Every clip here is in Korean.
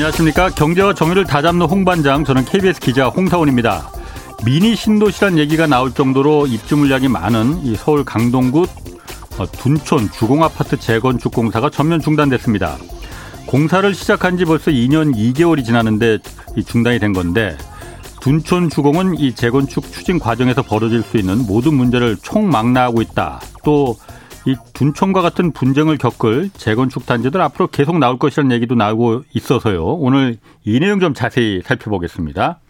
안녕하십니까. 경제와 정의를 다잡는 홍반장, 저는 KBS 기자 홍사원입니다. 미니 신도시란 얘기가 나올 정도로 입주 물량이 많은 이 서울 강동구 어, 둔촌 주공아파트 재건축 공사가 전면 중단됐습니다. 공사를 시작한 지 벌써 2년 2개월이 지났는데 중단이 된 건데 둔촌 주공은 이 재건축 추진 과정에서 벌어질 수 있는 모든 문제를 총망라하고 있다. 또 이 둔촌과 같은 분쟁을 겪을 재건축 단지들 앞으로 계속 나올 것이라는 얘기도 나오고 있어서요. 오늘 이 내용 좀 자세히 살펴보겠습니다.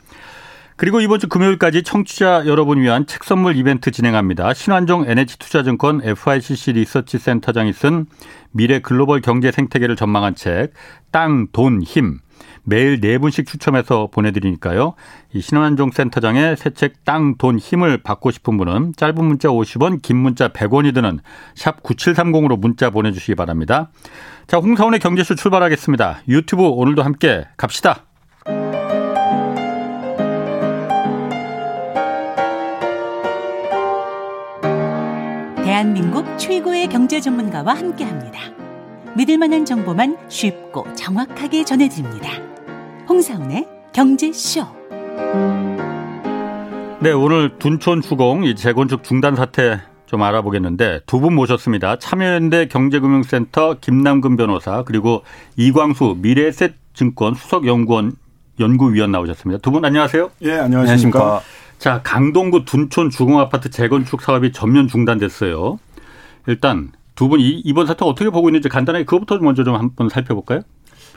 그리고 이번 주 금요일까지 청취자 여러분 위한 책 선물 이벤트 진행합니다. 신환종 NH투자증권 FICC 리서치 센터장이 쓴 미래 글로벌 경제 생태계를 전망한 책 땅, 돈, 힘. 매일 네 분씩 추첨해서 보내드리니까요. 이 신환종 센터장의 새 책 땅, 돈, 힘을 받고 싶은 분은 짧은 문자 50원, 긴 문자 100원이 드는 샵 9730으로 문자 보내주시기 바랍니다. 자, 홍사원의 경제쇼 출발하겠습니다. 유튜브 오늘도 함께 갑시다. 대한민국 최고의 경제 전문가와 함께합니다. 믿을 만한 정보만 쉽고 정확하게 전해드립니다. 홍사운의 경제쇼. 네, 오늘 둔촌 주공 이 재건축 중단 사태 좀 알아보겠는데 두 분 모셨습니다. 참여연대 경제금융센터 김남근 변호사 그리고 이광수 미래에셋증권 수석연구원 연구위원 나오셨습니다. 두 분 안녕하세요. 예, 안녕하십니까. 자, 강동구 둔촌 주공아파트 재건축 사업이 전면 중단됐어요. 일단 두 분 이번 사태 어떻게 보고 있는지 간단하게 그것부터 먼저 좀 한번 살펴볼까요?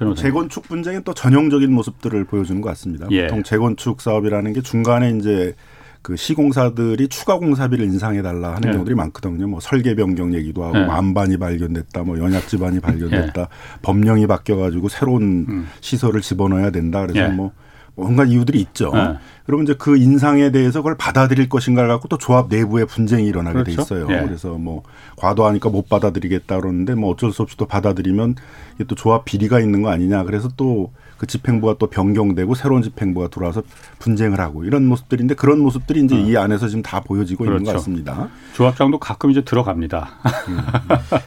변호사님. 재건축 분쟁의 또 전형적인 모습들을 보여주는 것 같습니다. 예. 보통 재건축 사업이라는 게 중간에 이제 그 시공사들이 추가 공사비를 인상해 달라 하는 예. 경우들이 많거든요. 뭐 설계 변경 얘기도 하고 예. 만반이 발견됐다, 뭐 연약 지반이 발견됐다, 예. 법령이 바뀌어 가지고 새로운 음. 시설을 집어넣어야 된다. 그래서 예. 뭐 뭔가 이유들이 있죠. 네. 그러면 이제 그 인상에 대해서 그걸 받아들일 것인가를 갖고 또 조합 내부에 분쟁이 일어나게 그렇죠? 돼 있어요. 예. 그래서 뭐 과도하니까 못 받아들이겠다 그러는데 뭐 어쩔 수 없이 또 받아들이면 이게 또 조합 비리가 있는 거 아니냐. 그래서 또 그 집행부가 또 변경되고 새로운 집행부가 들어와서 분쟁을 하고 이런 모습들인데 그런 모습들이 이제 음. 이 안에서 지금 다 보여지고 그렇죠. 있는 것 그렇죠. 같습니다. 조합장도 가끔 이제 들어갑니다. 음.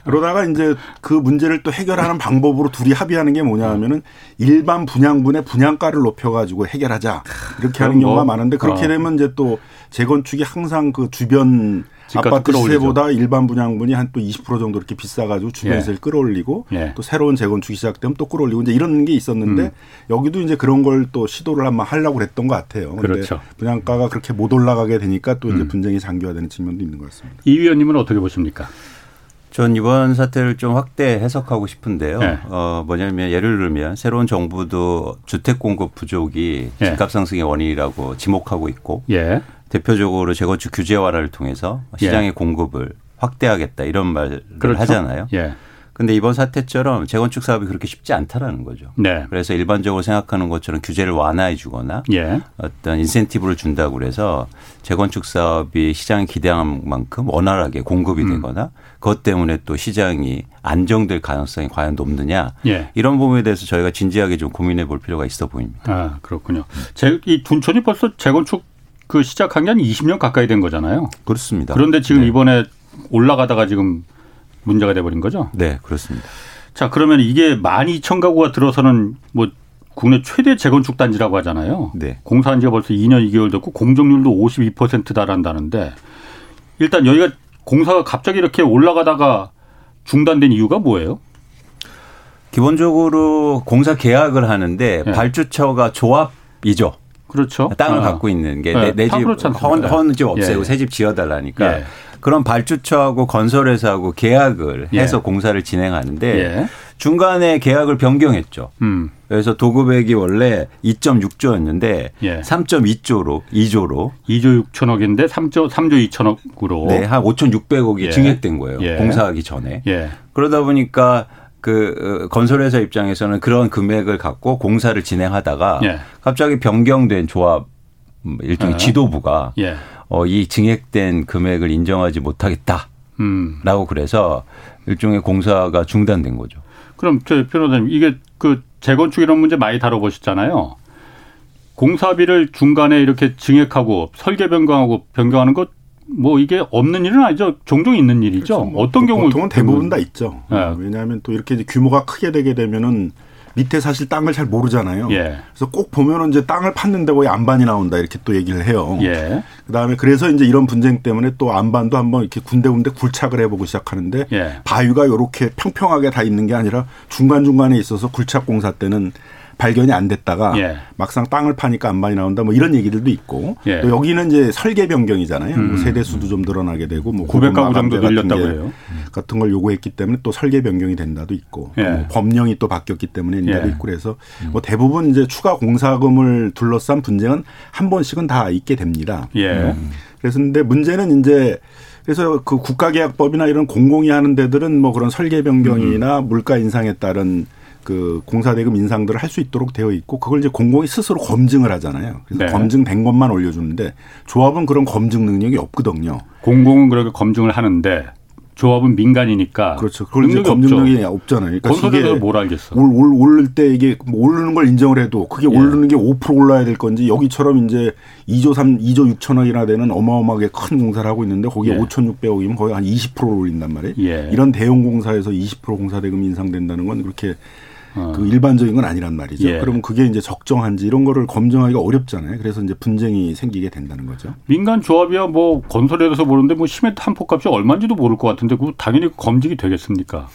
그러다가 이제 그 문제를 또 해결하는 방법으로 둘이 합의하는 게 뭐냐 하면은 일반 분양분의 분양가를 높여가지고 해결하자 이렇게 하는 경우가 뭐, 많은데 그렇게 어. 되면 이제 또 재건축이 항상 그 주변 아파트 시세보다 일반 분양분이 한 또 20% 정도 이렇게 비싸가지고 주변 세를 예. 끌어올리고 예. 또 새로운 재건축이 시작되면 또 끌어올리고 이제 이런 게 있었는데 음. 여기도 이제 그런 걸 또 시도를 한번 하려고 그랬던 것 같아요. 그렇죠. 분양가가 그렇게 못 올라가게 되니까 또 이제 음. 분쟁이 장기화되는 측면도 있는 것 같습니다. 이 위원님은 어떻게 보십니까? 전 이번 사태를 좀 확대 해석하고 싶은데요. 네. 어, 뭐냐면 예를 들면 새로운 정부도 주택 공급 부족이 예. 집값 상승의 원인이라고 지목하고 있고 예. 대표적으로 재건축 규제 완화를 통해서 시장의 예. 공급을 확대하겠다 이런 말을 그렇죠? 하잖아요. 예. 근데 이번 사태처럼 재건축 사업이 그렇게 쉽지 않다라는 거죠. 네. 그래서 일반적으로 생각하는 것처럼 규제를 완화해 주거나 예. 어떤 인센티브를 준다고 그래서 재건축 사업이 시장이 기대한 만큼 원활하게 공급이 음. 되거나 그것 때문에 또 시장이 안정될 가능성이 과연 높느냐 예. 이런 부분에 대해서 저희가 진지하게 좀 고민해 볼 필요가 있어 보입니다. 아 그렇군요. 제, 이 둔촌이 벌써 재건축 그 시작한 게 한 20년 가까이 된 거잖아요. 그렇습니다. 그런데 지금 네. 이번에 올라가다가 지금 문제가 돼버린 거죠? 네, 그렇습니다. 자, 그러면 이게 12,000가구가 들어서는 뭐 국내 최대 재건축 단지라고 하잖아요. 네. 공사한 지가 벌써 2년 2개월 됐고 공정률도 52% 달한다는데 일단 여기가 공사가 갑자기 이렇게 올라가다가 중단된 이유가 뭐예요? 기본적으로 공사 계약을 하는데 네. 발주처가 조합이죠. 그렇죠. 땅을 아. 갖고 있는 게 내집 네, 헌집 없애고 예. 새집 지어달라니까 예. 그런 발주처하고 건설회사하고 계약을 예. 해서 공사를 진행하는데 예. 중간에 계약을 변경했죠. 음. 그래서 도급액이 원래 2.6조였는데 예. 3.2조로 2조로 2조 6천억인데 3조 3조 2천억으로 네, 한 5,600억이 예. 증액된 거예요. 예. 공사하기 전에. 그러다 보니까 그 어, 건설회사 입장에서는 그런 금액을 갖고 공사를 진행하다가 예. 갑자기 변경된 조합 음, 일종의 예. 지도부가 예. 어, 이 증액된 금액을 인정하지 못하겠다라고 음. 그래서 일종의 공사가 중단된 거죠. 그럼 저 변호사님 이게 그 재건축 이런 문제 많이 다뤄보셨잖아요. 공사비를 중간에 이렇게 증액하고 설계 변경하고 변경하는 것 뭐 이게 없는 일은 아니죠. 종종 있는 일이죠. 그렇죠. 뭐 어떤 경우 보통은 대부분 다 있죠. 네. 왜냐하면 또 이렇게 규모가 크게 되게 되면은 밑에 사실 땅을 잘 모르잖아요. 예. 그래서 꼭 보면은 이제 땅을 팠는데 거의 안반이 나온다 이렇게 또 얘기를 해요. 예. 그다음에 그래서 이제 이런 분쟁 때문에 또 안반도 한번 이렇게 군데군데 굴착을 해보고 시작하는데 예. 바위가 이렇게 평평하게 다 있는 게 아니라 중간 중간에 있어서 굴착 공사 때는 발견이 안 됐다가 예. 막상 땅을 파니까 안반이 나온다 뭐 이런 얘기들도 있고 예. 또 여기는 이제 설계 변경이잖아요. 음. 뭐 세대 수도 좀 늘어나게 되고 뭐 900가구 정도 늘렸다고 해요. 같은 걸 요구했기 때문에 또 설계 변경이 된다도 있고 예. 뭐 법령이 또 바뀌었기 때문에 인다도 예. 있고 그래서 음. 뭐 대부분 이제 추가 공사금을 둘러싼 분쟁은 한 번씩은 다 있게 됩니다. 예. 음. 그래서 근데 문제는 이제 그래서 그 국가계약법이나 이런 공공이 하는 데들은 뭐 그런 설계 변경이나 음. 물가 인상에 따른 그 공사대금 인상들을 할 수 있도록 되어 있고 그걸 이제 공공이 스스로 검증을 하잖아요. 그래서 네. 검증된 것만 올려주는데 조합은 그런 검증 능력이 없거든요. 공공은 그렇게 검증을 하는데 조합은 민간이니까 그렇죠. 그걸 이제 검증력이 없잖아요. 그러니까 건설에서 뭘 알겠어? 올, 올, 오를 때 이게 뭐 오르는 걸 인정을 해도 그게 예. 오르는 게 5% 올라야 될 건지 여기처럼 이제 2조 3, 2조 6천억이나 되는 어마어마하게 큰 공사를 하고 있는데 거기에 예. 5,600억이면 거의 한 20%를 올린단 말이에요. 예. 이런 대형 공사에서 20% 공사 대금 인상된다는 건 그렇게 어. 그 일반적인 건 아니란 말이죠. 예. 그러면 그게 이제 적정한지 이런 거를 검증하기가 어렵잖아요. 그래서 이제 분쟁이 생기게 된다는 거죠. 민간 조합이야 뭐 건설에 대해서 모르는데 뭐 시멘트 한 포값이 얼마인지도 모를 것 같은데 그 당연히 검증이 되겠습니까?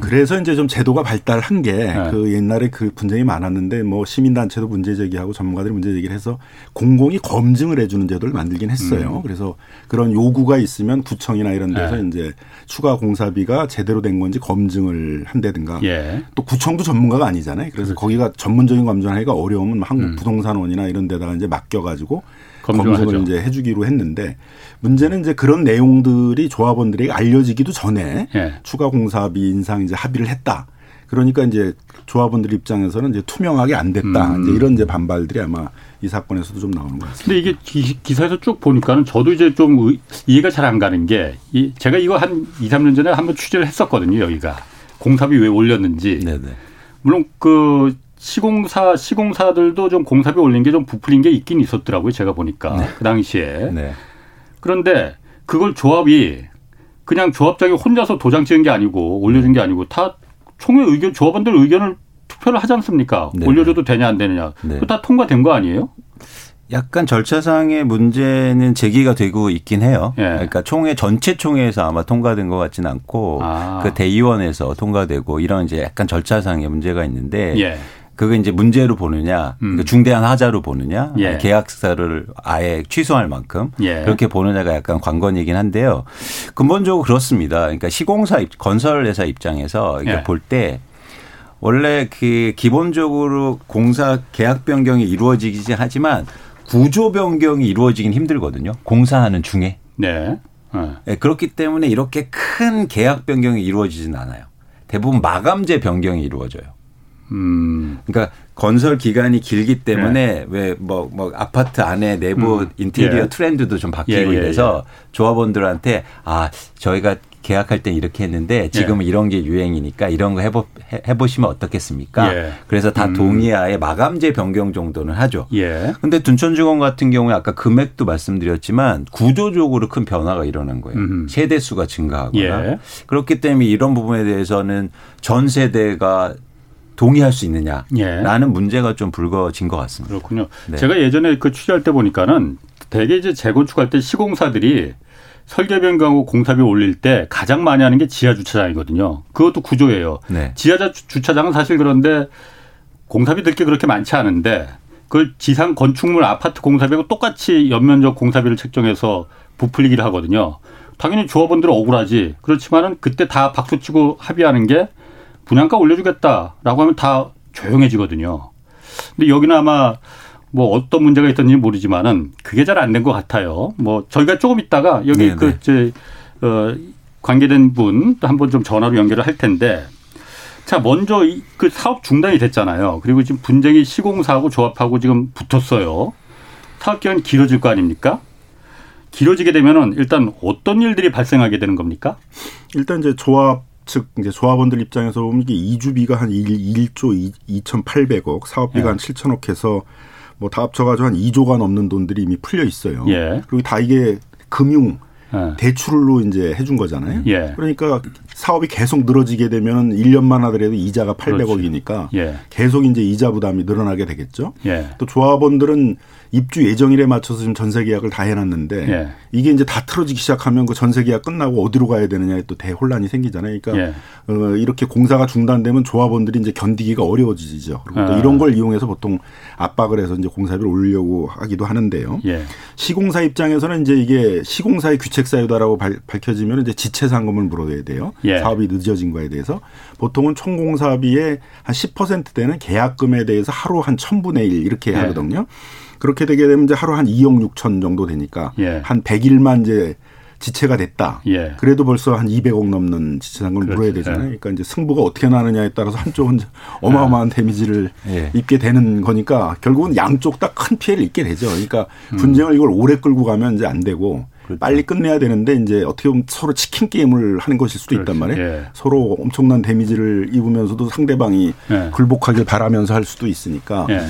그래서 이제 좀 제도가 발달한 게그 네. 옛날에 그 분쟁이 많았는데 뭐 시민단체도 문제 제기하고 전문가들이 문제 제기를 해서 공공이 검증을 해주는 제도를 만들긴 했어요. 음. 그래서 그런 요구가 있으면 구청이나 이런 데서 네. 이제 추가 공사비가 제대로 된 건지 검증을 한다든가 예. 또 구청도 전문가가 아니잖아요. 그래서 그렇지. 거기가 전문적인 검증하기가 어려우면 한국 부동산원이나 음. 이런 데다가 이제 맡겨가지고 검증을 이제 해주기로 했는데 문제는 이제 그런 내용들이 조합원들에게 알려지기도 전에 예. 추가 공사비 인상 이제 합의를 했다. 그러니까 이제 조합원들 입장에서는 이제 투명하게 안 됐다. 음. 이제 이런 이제 반발들이 아마 이 사건에서도 좀 나오는 것 같습니다. 근데 이게 기, 사에서쭉 보니까는 저도 이제 좀 이해가 잘 안 가는 게 이, 제가 이거 한 2, 3년 전에 한번 취재를 했었거든요, 여기가. 공사비 왜 올렸는지. 네네. 물론 그 시공사 시공사들도 좀 공사비 올린 게 좀 부풀린 게 있긴 있었더라고요. 제가 보니까 네. 그 당시에. 네. 그런데 그걸 조합이 그냥 조합장이 혼자서 도장 찍은 게 아니고 올려준 게 아니고 다 총회 의견 조합원들 의견을 투표를 하지 않습니까? 네. 올려줘도 되냐 안 되느냐. 네. 그다 통과된 거 아니에요? 약간 절차상의 문제는 제기가 되고 있긴 해요. 예. 그러니까 총회 전체 총회에서 아마 통과된 것 같지는 않고 아. 그 대의원에서 통과되고 이런 이제 약간 절차상의 문제가 있는데 예. 그게 이제 문제로 보느냐, 음. 그 중대한 하자로 보느냐, 예. 계약서를 아예 취소할 만큼 예. 그렇게 보느냐가 약간 관건이긴 한데요. 근본적으로 그렇습니다. 그러니까 시공사 건설회사 입장에서 예. 볼때 원래 그 기본적으로 공사 계약 변경이 이루어지긴 하지만 구조 변경이 이루어지긴 힘들거든요. 공사하는 중에. 네. 네. 그렇기 때문에 이렇게 큰 계약 변경이 이루어지진 않아요. 대부분 마감재 변경이 이루어져요. 음. 그러니까 건설 기간이 길기 때문에 네. 왜뭐뭐 뭐 아파트 안에 내부 음. 인테리어 예. 트렌드도 좀 바뀌고 예, 예, 이래서 예. 조합원들한테 아 저희가 계약할 땐 이렇게 했는데 지금은 예. 이런 게 유행이니까 이런 거 해보, 해보시면 어떻겠습니까? 예. 그래서 다 음. 동의하에 마감재 변경 정도는 하죠. 예. 근데 둔촌주공 같은 경우에 아까 금액도 말씀드렸지만 구조적으로 큰 변화가 일어난 거예요. 음. 세대 수가 증가하거나 예. 그렇기 때문에 이런 부분에 대해서는 전 세대가 동의할 수 있느냐라는 예. 문제가 좀 불거진 것 같습니다. 그렇군요. 네. 제가 예전에 그 취재할 때 보니까는 대개 이제 재건축할 때 시공사들이 설계 변경하고 공사비 올릴 때 가장 많이 하는 게 지하 주차장이거든요. 그것도 구조예요. 네. 지하 주차장은 사실 그런데 공사비 들 게 그렇게 많지 않은데 그걸 지상 건축물 아파트 공사비하고 똑같이 연면적 공사비를 책정해서 부풀리기를 하거든요. 당연히 조합원들은 억울하지. 그렇지만은 그때 다 박수치고 합의하는 게 분양가 올려주겠다라고 하면 다 조용해지거든요. 근데 여기는 아마 뭐 어떤 문제가 있던지 모르지만은 그게 잘 안 된 것 같아요. 뭐 저희가 조금 있다가 여기 네네. 그 네. 이제 어 관계된 분 한번 좀 전화로 연결을 할 텐데 자 먼저 그 사업 중단이 됐잖아요. 그리고 지금 분쟁이 시공사하고 조합하고 지금 붙었어요. 사업 기간이 길어질 거 아닙니까? 길어지게 되면은 일단 어떤 일들이 발생하게 되는 겁니까? 일단 이제 조합 즉 이제 조합원들 입장에서 보면 이게 이주비가 한 1, 1조 2,800억, 사업비가 예. 한 7천억 해서 뭐 다 합쳐가지고 한 2조가 넘는 돈들이 이미 풀려 있어요. 예. 그리고 다 이게 금융 예. 대출로 이제 해준 거잖아요. 예. 그러니까 사업이 계속 늘어지게 되면 1년만 하더라도 이자가 800억이니까 예. 계속 이제 이자 부담이 늘어나게 되겠죠. 예. 또 조합원들은 입주 예정일에 맞춰서 지금 전세 계약을 다 해놨는데 예. 이게 이제 다 틀어지기 시작하면 그 전세 계약 끝나고 어디로 가야 되느냐에 또 대혼란이 생기잖아요. 그러니까 예. 어, 이렇게 공사가 중단되면 조합원들이 이제 견디기가 어려워지죠. 그리고 또 아. 이런 걸 이용해서 보통 압박을 해서 이제 공사비를 올리려고 하기도 하는데요. 예. 시공사 입장에서는 이제 이게 시공사의 규책 사유다라고 밝혀지면 이제 지체 상금을 물어야 돼요. 예. 사업이 늦어진 거에 대해서 보통은 총 공사비의 한 10% 되는 계약금에 대해서 하루 한 천분의 일 이렇게 예. 하거든요. 그렇게 되게 되면 이제 하루 한 2억 6천 정도 되니까 예. 한 100일만 이제 지체가 됐다. 예. 그래도 벌써 한 200억 넘는 지체상금을 그렇죠. 물어야 되잖아요. 예. 그러니까 이제 승부가 어떻게 나느냐에 따라서 한쪽은 어마어마한 예. 데미지를 예. 입게 되는 거니까 결국은 양쪽 다 큰 피해를 입게 되죠. 그러니까 음. 분쟁을 이걸 오래 끌고 가면 이제 안 되고 그렇죠. 빨리 끝내야 되는데 이제 어떻게 보면 서로 치킨 게임을 하는 것일 수도 그렇죠. 있단 말이에요. 예. 서로 엄청난 데미지를 입으면서도 상대방이 예. 굴복하길 바라면서 할 수도 있으니까 예.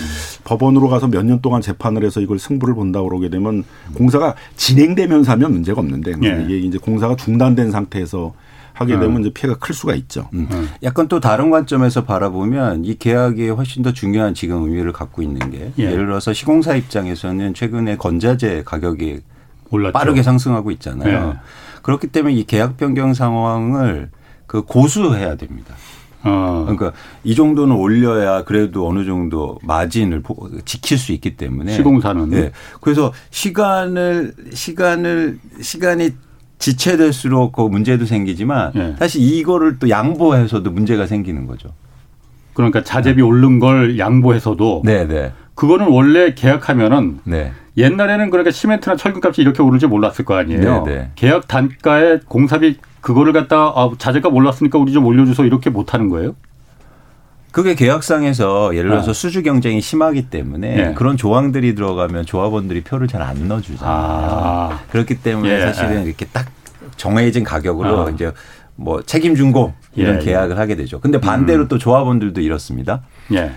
법원으로 가서 몇 년 동안 재판을 해서 이걸 승부를 본다 그러게 되면 공사가 진행되면서 하면 문제가 없는데 예. 이게 이제 공사가 중단된 상태에서 하게 되면 음. 이제 피해가 클 수가 있죠. 음. 음. 약간 또 다른 관점에서 바라보면 이 계약이 훨씬 더 중요한 지금 의미를 갖고 있는 게 예. 를 들어서 시공사 입장에서는 최근에 건자재 가격이 올랐죠. 빠르게 상승하고 있잖아요. 네. 그렇기 때문에 이 계약 변경 상황을 그 고수해야 됩니다. 어. 그러니까 이 정도는 올려야 그래도 어느 정도 마진을 지킬 수 있기 때문에 시공사는 네. 그래서 시간을 시간을 시간이 지체될수록 그 문제도 생기지만 네. 사실 이거를 또 양보해서도 문제가 생기는 거죠. 그러니까 자재비 네. 오른 걸 양보해서도 네, 네. 그거는 원래 계약하면은 네. 옛날에는 그러니까 시멘트나 철근값이 이렇게 오를지 몰랐을 거 아니에요. 네네. 네. 계약 단가에 공사비 그거를 갖다 아, 자재값 올랐으니까 우리 좀 올려줘서 이렇게 못 하는 거예요? 그게 계약상에서 예를 들어서 아. 수주 경쟁이 심하기 때문에 네. 그런 조항들이 들어가면 조합원들이 표를 잘 안 넣어주잖아요. 아. 그렇기 때문에 예. 사실은 이렇게 딱 정해진 가격으로 아. 이제 뭐 책임 준고 이런 예. 계약을 하게 되죠. 근데 반대로 음. 또 조합원들도 이렇습니다. 예.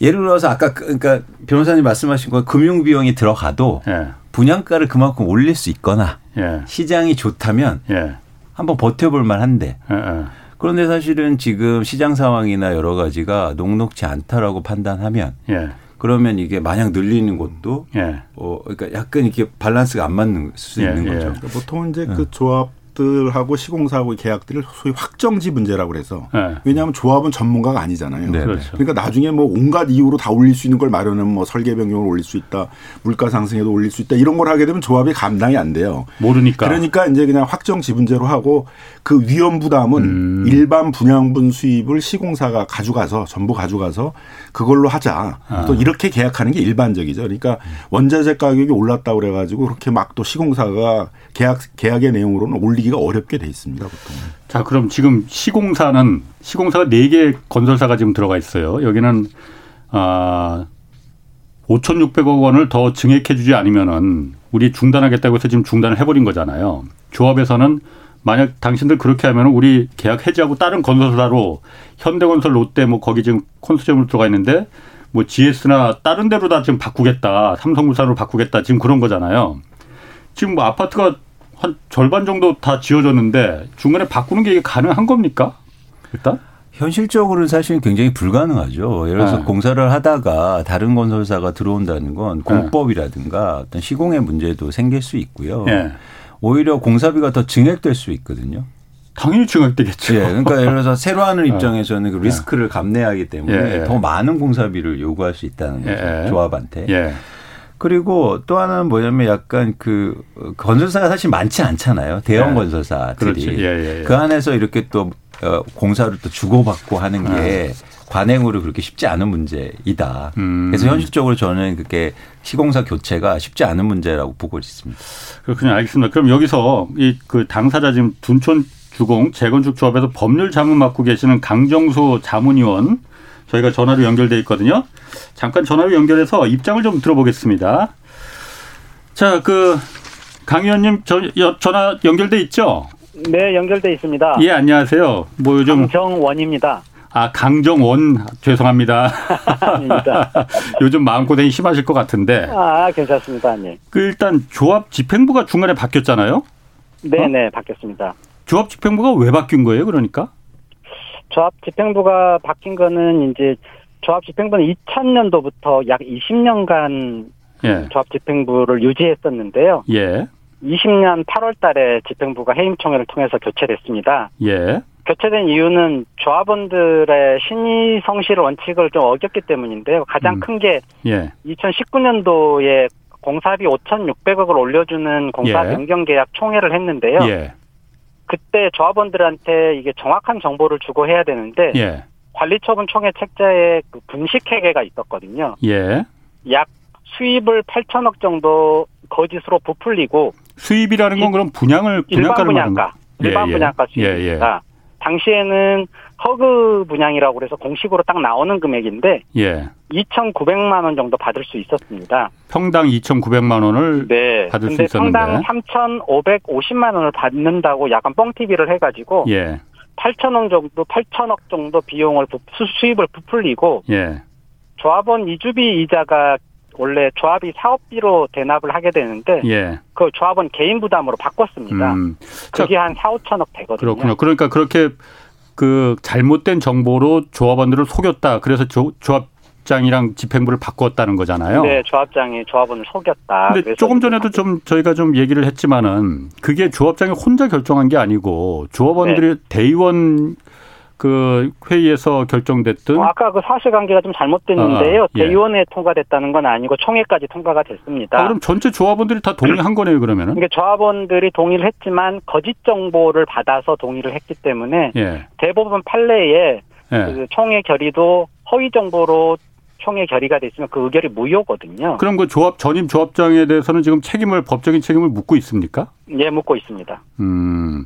예를 들어서 아까 그, 그러니까 변호사님 말씀하신 거 금융 비용이 들어가도 예. 분양가를 그만큼 올릴 수 있거나 예. 시장이 좋다면 예. 한번 버텨볼 만한데 예, 예. 그런데 사실은 지금 시장 상황이나 여러 가지가 녹록지 않다라고 판단하면 예. 그러면 이게 마냥 늘리는 것도 어 그러니까 약간 이렇게 밸런스가 안 맞는 수 있는 거죠. 그러니까 보통 이제 그 조합 조합들하고 시공사하고 계약들을 소위 확정지 문제라고 그래서 네. 왜냐하면 조합은 전문가가 아니잖아요. 네. 그렇죠. 그러니까 나중에 뭐 온갖 이유로 다 올릴 수 있는 걸 마련하면 뭐 설계 변경을 올릴 수 있다, 물가 상승에도 올릴 수 있다 이런 걸 하게 되면 조합이 감당이 안 돼요. 모르니까. 그러니까 이제 그냥 확정지 문제로 하고 그 위험 부담은 음. 일반 분양분 수입을 시공사가 가져가서 전부 가져가서 그걸로 하자. 아. 또 이렇게 계약하는 게 일반적이죠. 그러니까 원자재 가격이 올랐다고 그래가지고 그렇게 막 또 시공사가 계약 계약의 내용으로는 올리기가 어렵게 돼 있습니다. 보통. 자, 그럼 지금 시공사는 시공사가 네 개 건설사가 지금 들어가 있어요. 여기는 아 5,600억 원을 더 증액해 주지 않으면은 우리 중단하겠다고 해서 지금 중단을 해버린 거잖아요. 조합에서는 만약 당신들 그렇게 하면 우리 계약 해지하고 다른 건설사로 현대건설, 롯데 뭐 거기 지금 콘소시엄으로 들어가 있는데 뭐 GS나 다른 데로 다 지금 바꾸겠다. 삼성물산으로 바꾸겠다. 지금 그런 거잖아요. 지금 뭐 아파트가 한 절반 정도 다 지어졌는데 중간에 바꾸는 게 이게 가능한 겁니까? 일단? 현실적으로는 사실 굉장히 불가능하죠. 예를 들어서 네. 공사를 하다가 다른 건설사가 들어온다는 건 네. 공법이라든가 어떤 시공의 문제도 생길 수 있고요. 네. 오히려 공사비가 더 증액될 수 있거든요. 당연히 증액되겠죠. 예, 그러니까 예를 들어서 새로 하는 네. 입장에서는 그 리스크를 감내하기 때문에 예, 예. 더 많은 공사비를 요구할 수 있다는 거죠. 예. 조합한테. 예. 그리고 또 하나는 뭐냐면 약간 그 건설사가 사실 많지 않잖아요. 대형 네. 건설사들이. 예, 예, 예. 그 안에서 이렇게 또 어, 공사를 또 주고받고 하는 게 네. 관행으로 그렇게 쉽지 않은 문제이다. 음. 그래서 현실적으로 저는 그렇게 시공사 교체가 쉽지 않은 문제라고 보고 있습니다. 그렇군요. 알겠습니다. 그럼 여기서 이 그 당사자 지금 둔촌 주공 재건축 조합에서 법률 자문 맡고 계시는 강정수 자문위원 저희가 전화로 연결돼 있거든요. 잠깐 전화로 연결해서 입장을 좀 들어보겠습니다. 자, 그 강 의원님 저, 전화 연결돼 있죠? 네, 연결돼 있습니다. 예, 안녕하세요. 뭐 요즘 강정원입니다. 아, 강정원 죄송합니다. 요즘 마음고생이 심하실 것 같은데. 아, 괜찮습니다, 네. 그 일단 조합 집행부가 중간에 바뀌었잖아요. 네, 어? 네, 바뀌었습니다. 조합 집행부가 왜 바뀐 거예요? 그러니까? 조합 집행부가 바뀐 거는 이제 조합 집행부는 2000년도부터 약 20년간 예. 조합 집행부를 유지했었는데요. 예. 20년 8월 달에 집행부가 해임총회를 통해서 교체됐습니다. 예. 교체된 이유는 조합원들의 신의 성실 원칙을 좀 어겼기 때문인데요. 가장 음. 큰게 예. 2019년도에 공사비 5,600억을 올려주는 공사 예. 변경 계약 총회를 했는데요. 예. 그때 조합원들한테 이게 정확한 정보를 주고 해야 되는데 예. 관리처분 총회 책자에 그 분식회계가 있었거든요. 예. 약 수입을 8천억 정도 거짓으로 부풀리고 수입이라는 건 그럼 분양을 일반 분양가 일반 예, 예. 분양가 수입입니다. 당시에는 허그 분양이라고 그래서 공식으로 딱 나오는 금액인데 예. 2,900만 원 정도 받을 수 있었습니다. 평당 2,900만 원을 네. 받을 수 있었는데 평당 3,550만 원을 받는다고 약간 뻥튀기를 해가지고 예. 8천억 정도, 8천억 정도 비용을 수입을 부풀리고 예. 조합원 이주비 이자가 원래 조합이 사업비로 대납을 하게 되는데 예. 그 조합원 개인 부담으로 바꿨습니다. 음. 그게 자, 한 4, 5천억 되거든요. 그렇군요. 그러니까 그렇게 그 잘못된 정보로 조합원들을 속였다. 그래서 조, 조합 장이랑 집행부를 바꿨다는 거잖아요. 네, 조합장이 조합원을 속였다. 근데 조금 전에도 좀 저희가 좀 얘기를 했지만은 그게 조합장이 혼자 결정한 게 아니고 조합원들이 네. 대의원 그 회의에서 결정됐던 어, 아까 그 사실관계가 좀 잘못됐는데요. 아, 아, 예. 대의원에 통과됐다는 건 아니고 총회까지 통과가 됐습니다. 아, 그럼 전체 조합원들이 다 동의한 거네요, 그러면은? 그러니까 조합원들이 동의를 했지만 거짓 정보를 받아서 동의를 했기 때문에 예. 대부분 판례에 예. 그 총회 결의도 허위 정보로 총회 결의가 됐으면 그 의결이 무효거든요. 그럼 그 조합 전임 조합장에 대해서는 지금 책임을 법적인 책임을 묻고 있습니까? 예, 묻고 있습니다. 음.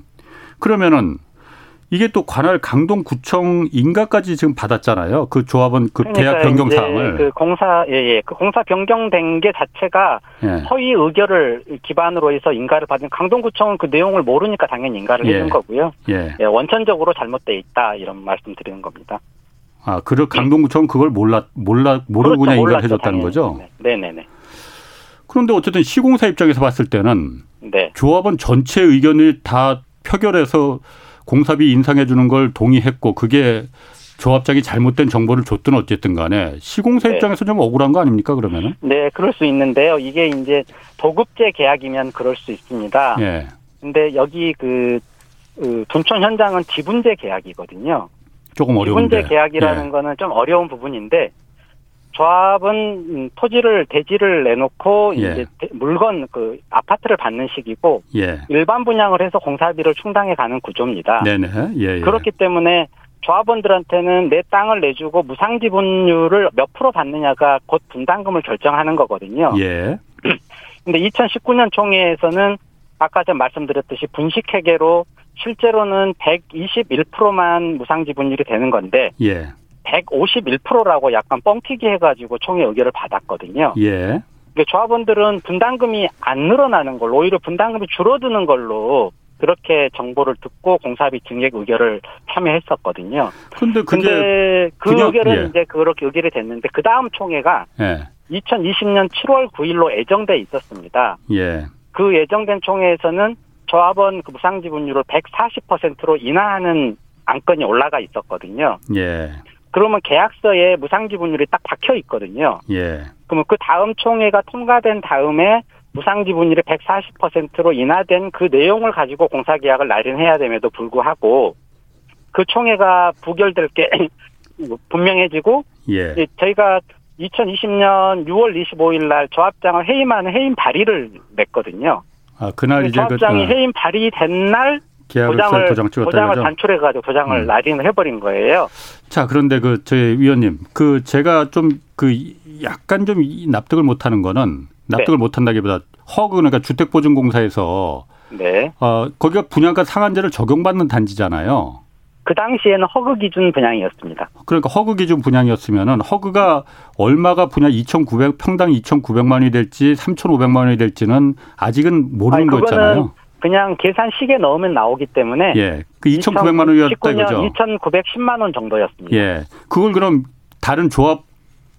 그러면은 이게 또 관할 강동구청 인가까지 지금 받았잖아요. 그 조합은 그 그러니까 계약 변경 사항을. 그 공사 예예 예. 그 공사 변경된 게 자체가 예. 허위 의결을 기반으로 해서 인가를 받은 강동구청은 그 내용을 모르니까 당연히 인가를 예. 해준 거고요. 예. 예. 원천적으로 잘못돼 있다 이런 말씀드리는 겁니다. 아, 그리고 강동구청은 그걸 몰라 몰라 모르고 그렇죠. 그냥 인가를 해줬다는 거죠. 네, 네, 네. 그런데 어쨌든 시공사 입장에서 봤을 때는 네. 조합원 전체 의견을 다 표결해서 공사비 인상해 주는 걸 동의했고 그게 조합장이 잘못된 정보를 줬든 어쨌든 간에 시공사 네. 입장에서 좀 억울한 거 아닙니까 그러면은? 네, 그럴 수 있는데요. 이게 이제 도급제 계약이면 그럴 수 있습니다. 예. 근데 여기 그, 그 둔촌 현장은 지분제 계약이거든요. 조금 어려운데. 지분제 계약이라는 예. 거는 좀 어려운 부분인데 조합은 토지를 대지를 내놓고 예. 이제 물건 그 아파트를 받는 식이고 예. 일반 분양을 해서 공사비를 충당해 가는 구조입니다. 네네. 예, 예. 그렇기 때문에 조합원들한테는 내 땅을 내주고 무상 지분율을 몇 프로 받느냐가 곧 분담금을 결정하는 거거든요. 예. 근데 2019년 총회에서는 아까 전 말씀드렸듯이 분식회계로 실제로는 121%만 무상 지분율이 되는 건데 예. 151%라고 약간 뻥튀기 해가지고 총회 의결을 받았거든요. 예. 조합원들은 분담금이 안 늘어나는 걸로 오히려 분담금이 줄어드는 걸로 그렇게 정보를 듣고 공사비 증액 의결을 참여했었거든요. 근데 근데 그 그냥, 의결은 예. 이제 그렇게 의결이 됐는데 그 다음 총회가 예. 2020년 7월 9일로 예정돼 있었습니다. 예. 그 예정된 총회에서는 조합원 그 무상 지분율을 140%로 인하하는 안건이 올라가 있었거든요. 예. 그러면 계약서에 무상 지분율이 딱 박혀 있거든요. 예. 그러면 그 다음 총회가 통과된 다음에 무상 지분율이 140%로 인하된 그 내용을 가지고 공사 계약을 날인해야 됨에도 불구하고 그 총회가 부결될 게 분명해지고 예. 저희가 2020년 6월 25일 날 조합장을 해임하는 해임 발의를 냈거든요. 아, 그날 이제 그 조합장이 그, 해임 발의된 날 도장을 도장 도장을 단출해 가지고 도장을 음. 날인을 해버린 거예요. 자 그런데 그 저희 위원님 그 제가 좀 그 약간 좀 납득을 못하는 거는 납득을 네. 못한다기보다 허그 그러니까 주택보증공사에서 네. 어 거기가 분양가 상한제를 적용받는 단지잖아요. 그 당시에는 허그 기준 분양이었습니다. 그러니까 허그 기준 분양이었으면은 허그가 얼마가 분양 2,900 평당 2,900만 원이 될지 3,500만 원이 될지는 아직은 모르는 아니, 거잖아요. 그냥 계산식에 넣으면 나오기 때문에 예. 그 2,900만 원이었다 이거죠. 2,910만 원 정도였습니다. 예. 그걸 그럼 다른 조합